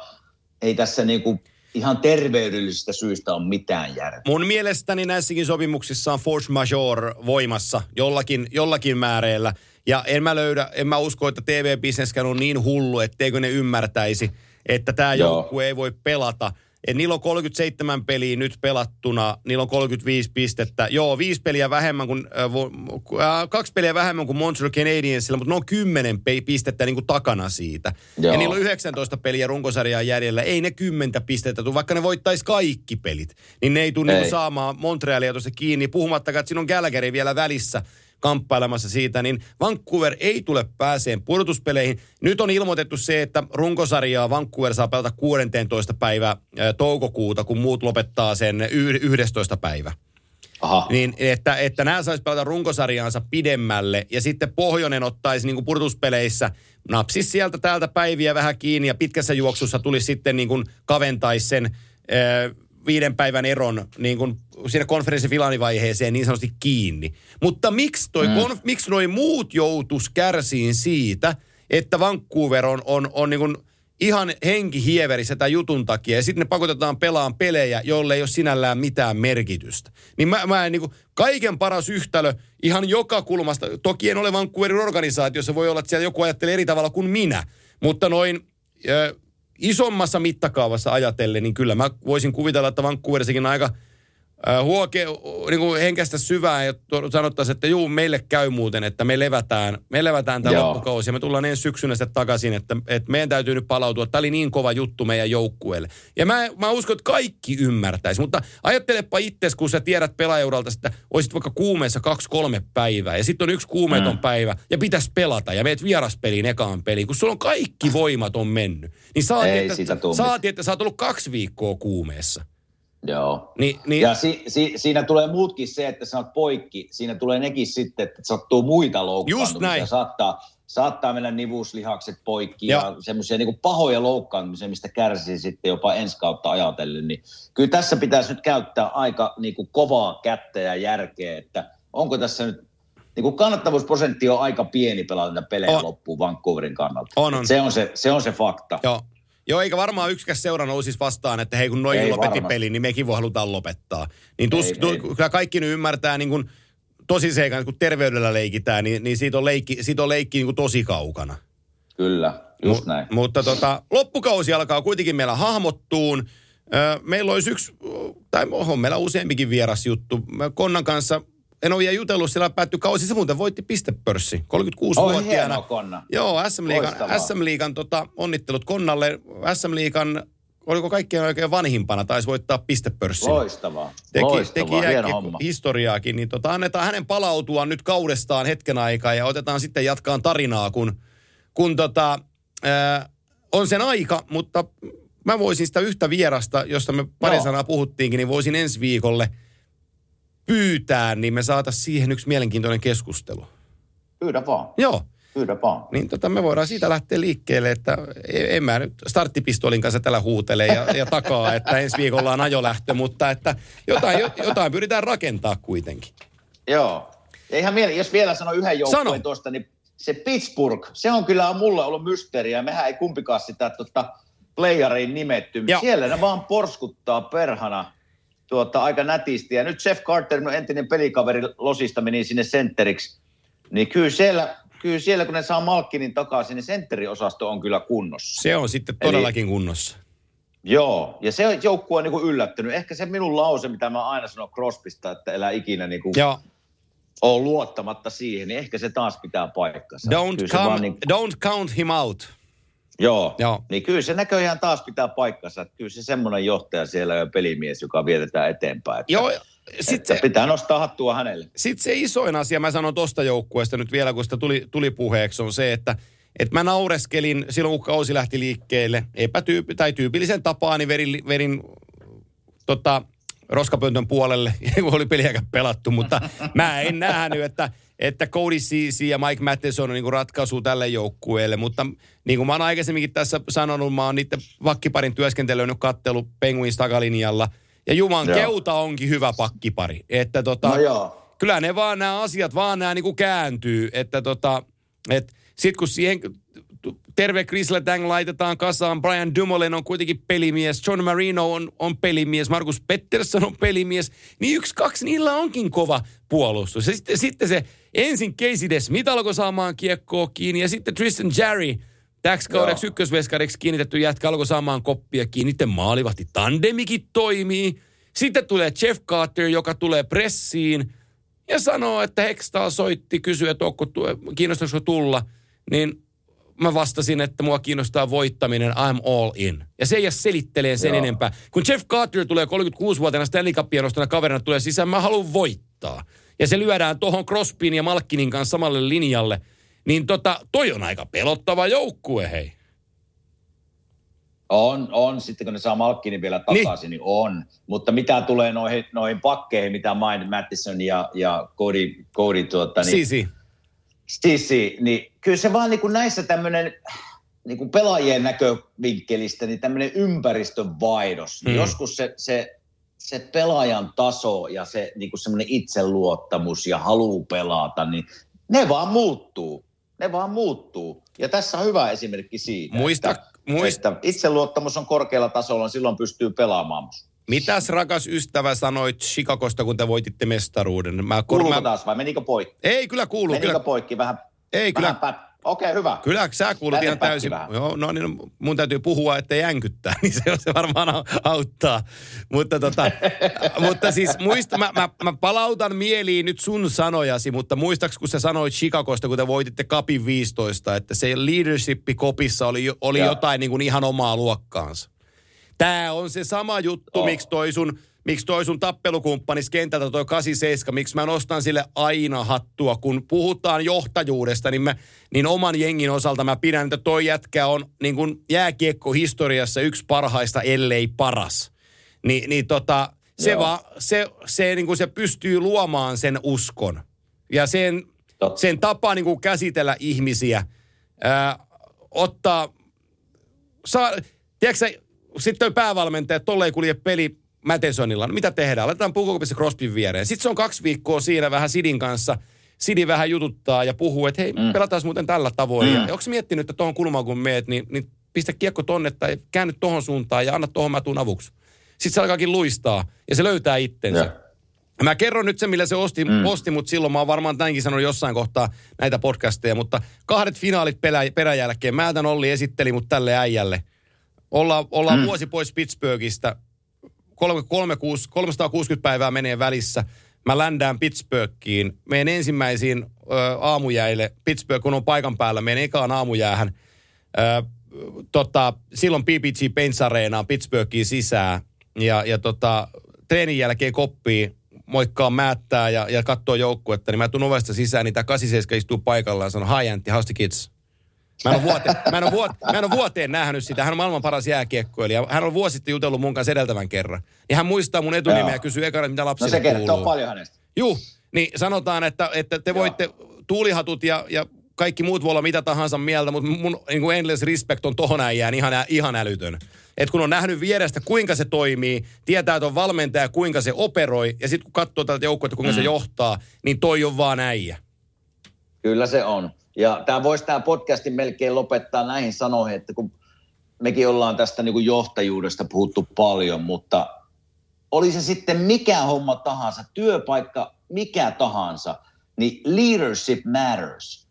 ei tässä niin kuin ihan terveydellisistä syistä ole mitään järkeä. Mun mielestäni näissäkin sopimuksissa on force majeure voimassa jollakin, jollakin määreellä. Ja en mä löydä, en mä usko, että TV-bisneskään on niin hullu, etteikö ne ymmärtäisi, että tämä joukkue ei voi pelata. Et niillä on 37 peliä nyt pelattuna, niillä on 35 pistettä. Joo, viisi peliä vähemmän kuin, äh, äh, kaksi peliä vähemmän kuin Montreal Canadiensilla, mutta ne on 10 pe- pistettä niin kuin takana siitä. Joo. Ja niillä on 19 peliä runkosarjaa jäljellä. Ei ne 10 pistettä tule, vaikka ne voittaisi kaikki pelit. Niin ne ei tule Ei. niinku saamaan Montrealia tuossa kiinni. Puhumattakaan, että siinä on Gallagher vielä välissä kamppailemassa siitä, niin Vancouver ei tule pääseen pudotuspeleihin. Nyt on ilmoitettu se, että runkosarjaa Vancouver saa pelata 16. päivä toukokuuta, kun muut lopettaa sen yh- 11. päivä. Aha. Niin, että, että nämä saisi pelata runkosarjaansa pidemmälle ja sitten Pohjonen ottaisi niin kuin pudotuspeleissä, napsisi sieltä täältä päiviä vähän kiinni ja pitkässä juoksussa tulisi sitten niin kuin kaventaisi sen ö, viiden päivän eron niin kuin siinä konferenssin finaalivaiheeseen niin sanotusti kiinni. Mutta miksi, toi mm. konf, miksi noi muut joutus kärsiin siitä, että Vancouver on, on, on niin kuin ihan henkihieverissä tämän jutun takia ja sitten ne pakotetaan pelaan pelejä, joille ei ole sinällään mitään merkitystä. Niin mä, mä en niin kuin, kaiken paras yhtälö ihan joka kulmasta, toki en ole Vancouverin organisaatiossa, voi olla, että siellä joku ajattelee eri tavalla kuin minä, mutta noin ö, isommassa mittakaavassa ajatellen, niin kyllä mä voisin kuvitella, että Vancouverissakin aika huoke, niin kuin henkästä syvää ja sanottaisiin, että juu, meille käy muuten, että me levätään, me levätään tämä loppukausi ja me tullaan ensi syksynä sitten takaisin, että, että meidän täytyy nyt palautua. Tämä oli niin kova juttu meidän joukkueelle. Ja mä, mä uskon, että kaikki ymmärtäisi, mutta ajattelepa itse, kun sä tiedät pelaajauralta, että olisit vaikka kuumeessa kaksi-kolme päivää ja sitten on yksi kuumeeton mm. päivä ja pitäisi pelata ja meet vieraspeliin ekaan peliin, kun sulla on kaikki voimat on mennyt. Niin saati, Ei että, saati, että sä oot ollut kaksi viikkoa kuumeessa. Joo. Niin, niin, Ja si, si, siinä tulee muutkin se, että sä oot poikki. Siinä tulee nekin sitten, että sattuu muita loukkaantumisia. Saattaa, saattaa mennä nivuslihakset poikki Joo. ja semmoisia niin pahoja loukkaantumisia, mistä kärsii sitten jopa ensi kautta ajatellen. Niin kyllä tässä pitäisi nyt käyttää aika niin kuin kovaa kättä ja järkeä, että onko tässä nyt niin kuin kannattavuusprosentti on aika pieni pelata pelejä On. loppuun Vancouverin kannalta. On, on. Se, on se, se on se fakta. Joo. Joo, eikä varmaan yksikään seura nousisi vastaan, että hei kun noin Ei lopetti varmasti. pelin, niin mekin voi halutaan lopettaa. Niin tus, Ei, tu, ei. kyllä kaikki nyt ymmärtää niin kuin tosi seikan, kun terveydellä leikitään, niin, niin siitä on leikki, siitä on leikki niin kuin tosi kaukana. Kyllä, just näin. Mutta tota, loppukausi alkaa kuitenkin meillä hahmottuun. Meillä olisi yksi, tai on meillä useampikin vieras juttu. Konnan kanssa, en ole vielä jutellut, siellä päättyi kausi, se muuten voitti pistepörssi, 36-vuotiaana. hienoa, Konna. Joo, SM Liigan. SM Liigan tota, onnittelut Konnalle. SM Liigan, oliko kaikkien oikein vanhimpana, taisi voittaa pistepörssin. Loistavaa. Teki, Loistavaa. teki Hieno homma. historiaakin, niin tota, annetaan hänen palautua nyt kaudestaan hetken aikaa ja otetaan sitten jatkaan tarinaa, kun, kun tota, ää, on sen aika, mutta mä voisin sitä yhtä vierasta, josta me pari Joo. sanaa puhuttiinkin, niin voisin ensi viikolle pyytää, niin me saataisiin siihen yksi mielenkiintoinen keskustelu. Pyydä vaan. Joo, Pyydä vaan. niin tota, me voidaan siitä lähteä liikkeelle, että en mä nyt starttipistolin kanssa tällä huutele ja, ja takaa, että ensi viikolla on ajolähtö, mutta että jotain, jotain pyritään rakentaa kuitenkin. Joo. Ja ihan miele, jos vielä sano yhden joukkueen tuosta, niin se Pittsburgh, se on kyllä mulle ollut mysteeriä. Mehän ei kumpikaan sitä tota, playeriin nimetty. Joo. Siellä ne vaan porskuttaa perhana tuota, aika nätisti. Ja nyt Jeff Carter, minun entinen pelikaveri Losista, meni sinne sentteriksi. Niin kyllä siellä, kyllä siellä, kun ne saa Malkkinin takaisin, niin sentteriosasto on kyllä kunnossa. Se on sitten Eli- todellakin kunnossa. Joo, ja se joukkue on niin yllättynyt. Ehkä se minun lause, mitä mä aina sanon Crosbysta, että elää ikinä niin kuin Joo, ole luottamatta siihen, niin ehkä se taas pitää paikkansa. don't, come, niin, don't count him out. Joo. Joo. Niin kyllä se näköjään taas pitää paikkansa. Että kyllä se semmoinen johtaja siellä ja pelimies, joka vietetään eteenpäin. Että, Joo, että sitten se, pitää nostaa hattua hänelle. sit se isoin asia, mä sanon tosta joukkueesta nyt vielä, kun sitä tuli, tuli puheeksi, on se, että et mä naureskelin silloin, kun kausi lähti liikkeelle, epätyyppi, tai tyypillisen tapaan, niin verin, verin tota, roskapöntön puolelle, kun oli peliäkään pelattu, mutta mä en nähnyt, että, että Cody Ceesay ja Mike Matheson on niin ratkaisu tälle joukkueelle, mutta niin kuin mä oon aikaisemminkin tässä sanonut, mä oon niiden vakkiparin työskentelyä nyt kattelu Penguins takalinjalla, ja Juman Joo. keuta onkin hyvä pakkipari, että tota, No joo. kyllä ne vaan nämä asiat vaan nämä niinku kääntyy, että tota, et sit kun siihen terve Chris Letang laitetaan kasaan, Brian Dumoulin on kuitenkin pelimies, John Marino on, on pelimies, Markus Pettersson on pelimies, niin yksi, kaksi, niillä onkin kova puolustus. Ja sitten, sitten se ensin Casey DeSmith alkoi saamaan kiekkoa kiinni ja sitten Tristan Jarry, täksi kaudeksi Joo. ykkösveskariksi kiinnitetty jätkä alkoi saamaan koppia kiinni. Niiden maalivahti tandemikin toimii. Sitten tulee Jeff Carter, joka tulee pressiin ja sanoo, että Hextall soitti, kysyi, että onko, tu- kiinnostaisiko tulla. Niin mä vastasin, että mua kiinnostaa voittaminen, I'm all in. Ja se ei jää selittelee sen Joo. enempää. Kun Jeff Carter tulee 36-vuotiaana Stanley Cupia nostana kaverina tulee sisään, mä haluan voittaa. Ja se lyödään tuohon Crosbyn ja Malkkinin kanssa samalle linjalle. Niin tota, toi on aika pelottava joukkue, hei. On, on. Sitten kun ne saa Malkkinin vielä takaisin, niin, niin on. Mutta mitä tulee noihin, noihin pakkeihin, mitä Mind Mattison ja, ja Cody, Cody tuota, niin, Sisi. Sisi, niin kyllä se vaan niin kuin näissä tämmöinen niin kuin pelaajien näkövinkkelistä, niin tämmöinen ympäristön vaihdos. Mm. Joskus se, se, se pelaajan taso ja se niin kuin semmoinen itseluottamus ja halu pelata, niin ne vaan muuttuu. Ne vaan muuttuu. Ja tässä on hyvä esimerkki siitä, Muista- että, muist- että itseluottamus on korkealla tasolla, niin silloin pystyy pelaamaan. Mitäs rakas ystävä sanoit Chicagosta, kun te voititte mestaruuden? Mä, Kuuluuko mä, taas vai menikö poikki? ei, kyllä kuuluu. Menikö Kyllä, poikki vähän? ei, kyllä, vähän pät- Okei, okay, hyvä. Kyllä sä kuulut ihan täysin. vähän. Joo, no niin, mun täytyy puhua, ettei jänkyttää, niin se, se varmaan au- auttaa. Mutta, tota, mutta siis muista, mä, mä, mä, palautan mieliin nyt sun sanojasi, mutta muistaaks, kun sä sanoit Chicagosta, kun te voititte Kapin 15, että se leadership kopissa oli, oli Joo. jotain niin kuin ihan omaa luokkaansa. Tämä on se sama juttu, Oh. miksi toi sun, miksi toi sun tappelukumppanis kentältä toi 87, miksi mä nostan sille aina hattua. Kun puhutaan johtajuudesta, niin, mä, niin oman jengin osalta mä pidän, että toi jätkä on niin kuin jääkiekko-historiassa yksi parhaista, ellei paras. Ni, niin tota, se, Joo. va, se, se, niin kuin se pystyy luomaan sen uskon. Ja sen, Totta. sen tapa niin kuin käsitellä ihmisiä, ää, ottaa saa, tiedätkö sitten päävalmentaja, tolle ei kulje peli Mathesonilla. No mitä tehdään? Laitetaan pukukopissa Crosbyn viereen. Sitten se on kaksi viikkoa siinä vähän Sidin kanssa. Sidi vähän jututtaa ja puhuu, että hei, mm. pelataan muuten tällä tavoin. Mm. Ja onko miettinyt, että tuohon kulmaan kun meet, niin, niin pistä kiekko tonne tai käänny tuohon suuntaan ja anna tuohon mä tuun avuksi. Sitten se alkaakin luistaa ja se löytää itsensä. Joo. Mä kerron nyt sen, millä se osti, mm. osti mutta silloin mä oon varmaan tämänkin sanonut jossain kohtaa näitä podcasteja, mutta kahdet finaalit peräjälkeen. Mä tämän Olli esitteli mut tälle äijälle. Olla, ollaan mm. vuosi pois Pittsburghista. 36, 360 päivää menee välissä. Mä ländään Pittsburghiin. Menen ensimmäisiin ö, aamujäille. Pittsburgh, kun on paikan päällä, menen ekaan aamujäähän. Ö, tota, silloin PPG Paints Areenaan Pittsburghiin sisään. Ja, ja tota, treenin jälkeen koppii, moikkaa määttää ja, ja katsoo joukkuetta. Niin mä tuun ovesta sisään, niin tää 87 istuu paikallaan ja sanoo, hi Antti, how's the kids? Mä en, ole vuote, mä, en ole vuote, mä en ole vuoteen nähnyt sitä. Hän on maailman paras jääkiekkoilija. Hän on vuosi sitten jutellut mun kanssa edeltävän kerran. Ja hän muistaa mun etunimeä ja kysyy ekana, mitä No lapsille se kertoo kuuluu. paljon hänestä. Juu, niin sanotaan, että, että te Joo. voitte tuulihatut ja, ja kaikki muut voi olla mitä tahansa mieltä, mutta mun niin kuin endless respect on tohon äijään ihan, ihan älytön. Et kun on nähnyt vierestä, kuinka se toimii, tietää, että on valmentaja, kuinka se operoi, ja sitten kun katsoo tätä joukkuetta, kuinka mm. se johtaa, niin toi on vaan äijä. Kyllä se on. Ja tämä voisi tämä podcastin melkein lopettaa näihin sanoihin, että kun mekin ollaan tästä niin kuin johtajuudesta puhuttu paljon, mutta oli se sitten mikä homma tahansa, työpaikka mikä tahansa, niin leadership matters.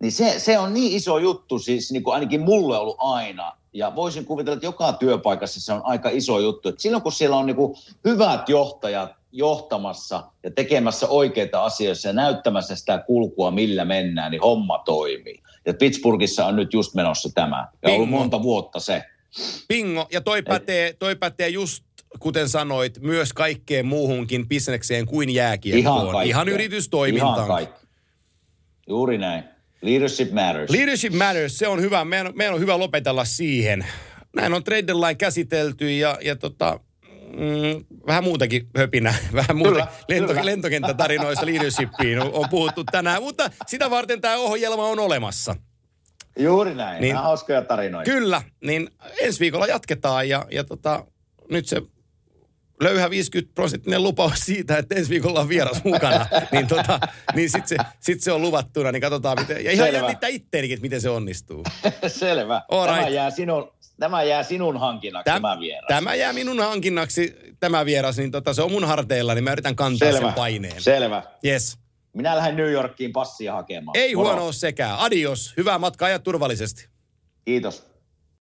Niin se, se on niin iso juttu, siis niin kuin ainakin mulle ollut aina. Ja voisin kuvitella, että joka työpaikassa se on aika iso juttu. Että silloin kun siellä on niin kuin hyvät johtajat johtamassa ja tekemässä oikeita asioita ja näyttämässä sitä kulkua, millä mennään, niin homma toimii. Ja Pittsburghissa on nyt just menossa tämä. Ja Bingo. ollut monta vuotta se. Bingo. Ja toi pätee, toi pätee just, kuten sanoit, myös kaikkeen muuhunkin bisnekseen kuin jääkiekkoon. Ihan. Ihan yritystoimintaan. Ihan kaikki. Juuri näin. Leadership matters. Leadership matters, se on hyvä. Meidän, on- meidän on hyvä lopetella siihen. Näin on trade deadline käsitelty ja, ja tota, mm, vähän muutakin höpinä, vähän muuta Kyllä, lento, kyllä. lentokenttätarinoista leadershipiin on, on puhuttu tänään, mutta sitä varten tämä ohjelma on olemassa. Juuri näin. Niin. Nämä hauskoja tarinoita. Kyllä, niin ensi viikolla jatketaan ja, ja tota, nyt se löyhä 50 prosenttinen lupaus siitä, että ensi viikolla on vieras mukana, niin, tota, niin sitten se, sit se on luvattuna, niin katsotaan miten, ja ihan jännittää itteenikin, että miten se onnistuu. Selvä. All Tämä, right. jää sinun, tämä jää sinun hankinnaksi, tämä vieras. Tämä jää minun hankinnaksi, tämä vieras, niin tota, se on mun harteilla, niin mä yritän kantaa Selvä. sen paineen. Selvä. Yes. Minä lähden New Yorkiin passia hakemaan. Ei Moro. huono sekään. Adios. Hyvää matkaa ja turvallisesti. Kiitos.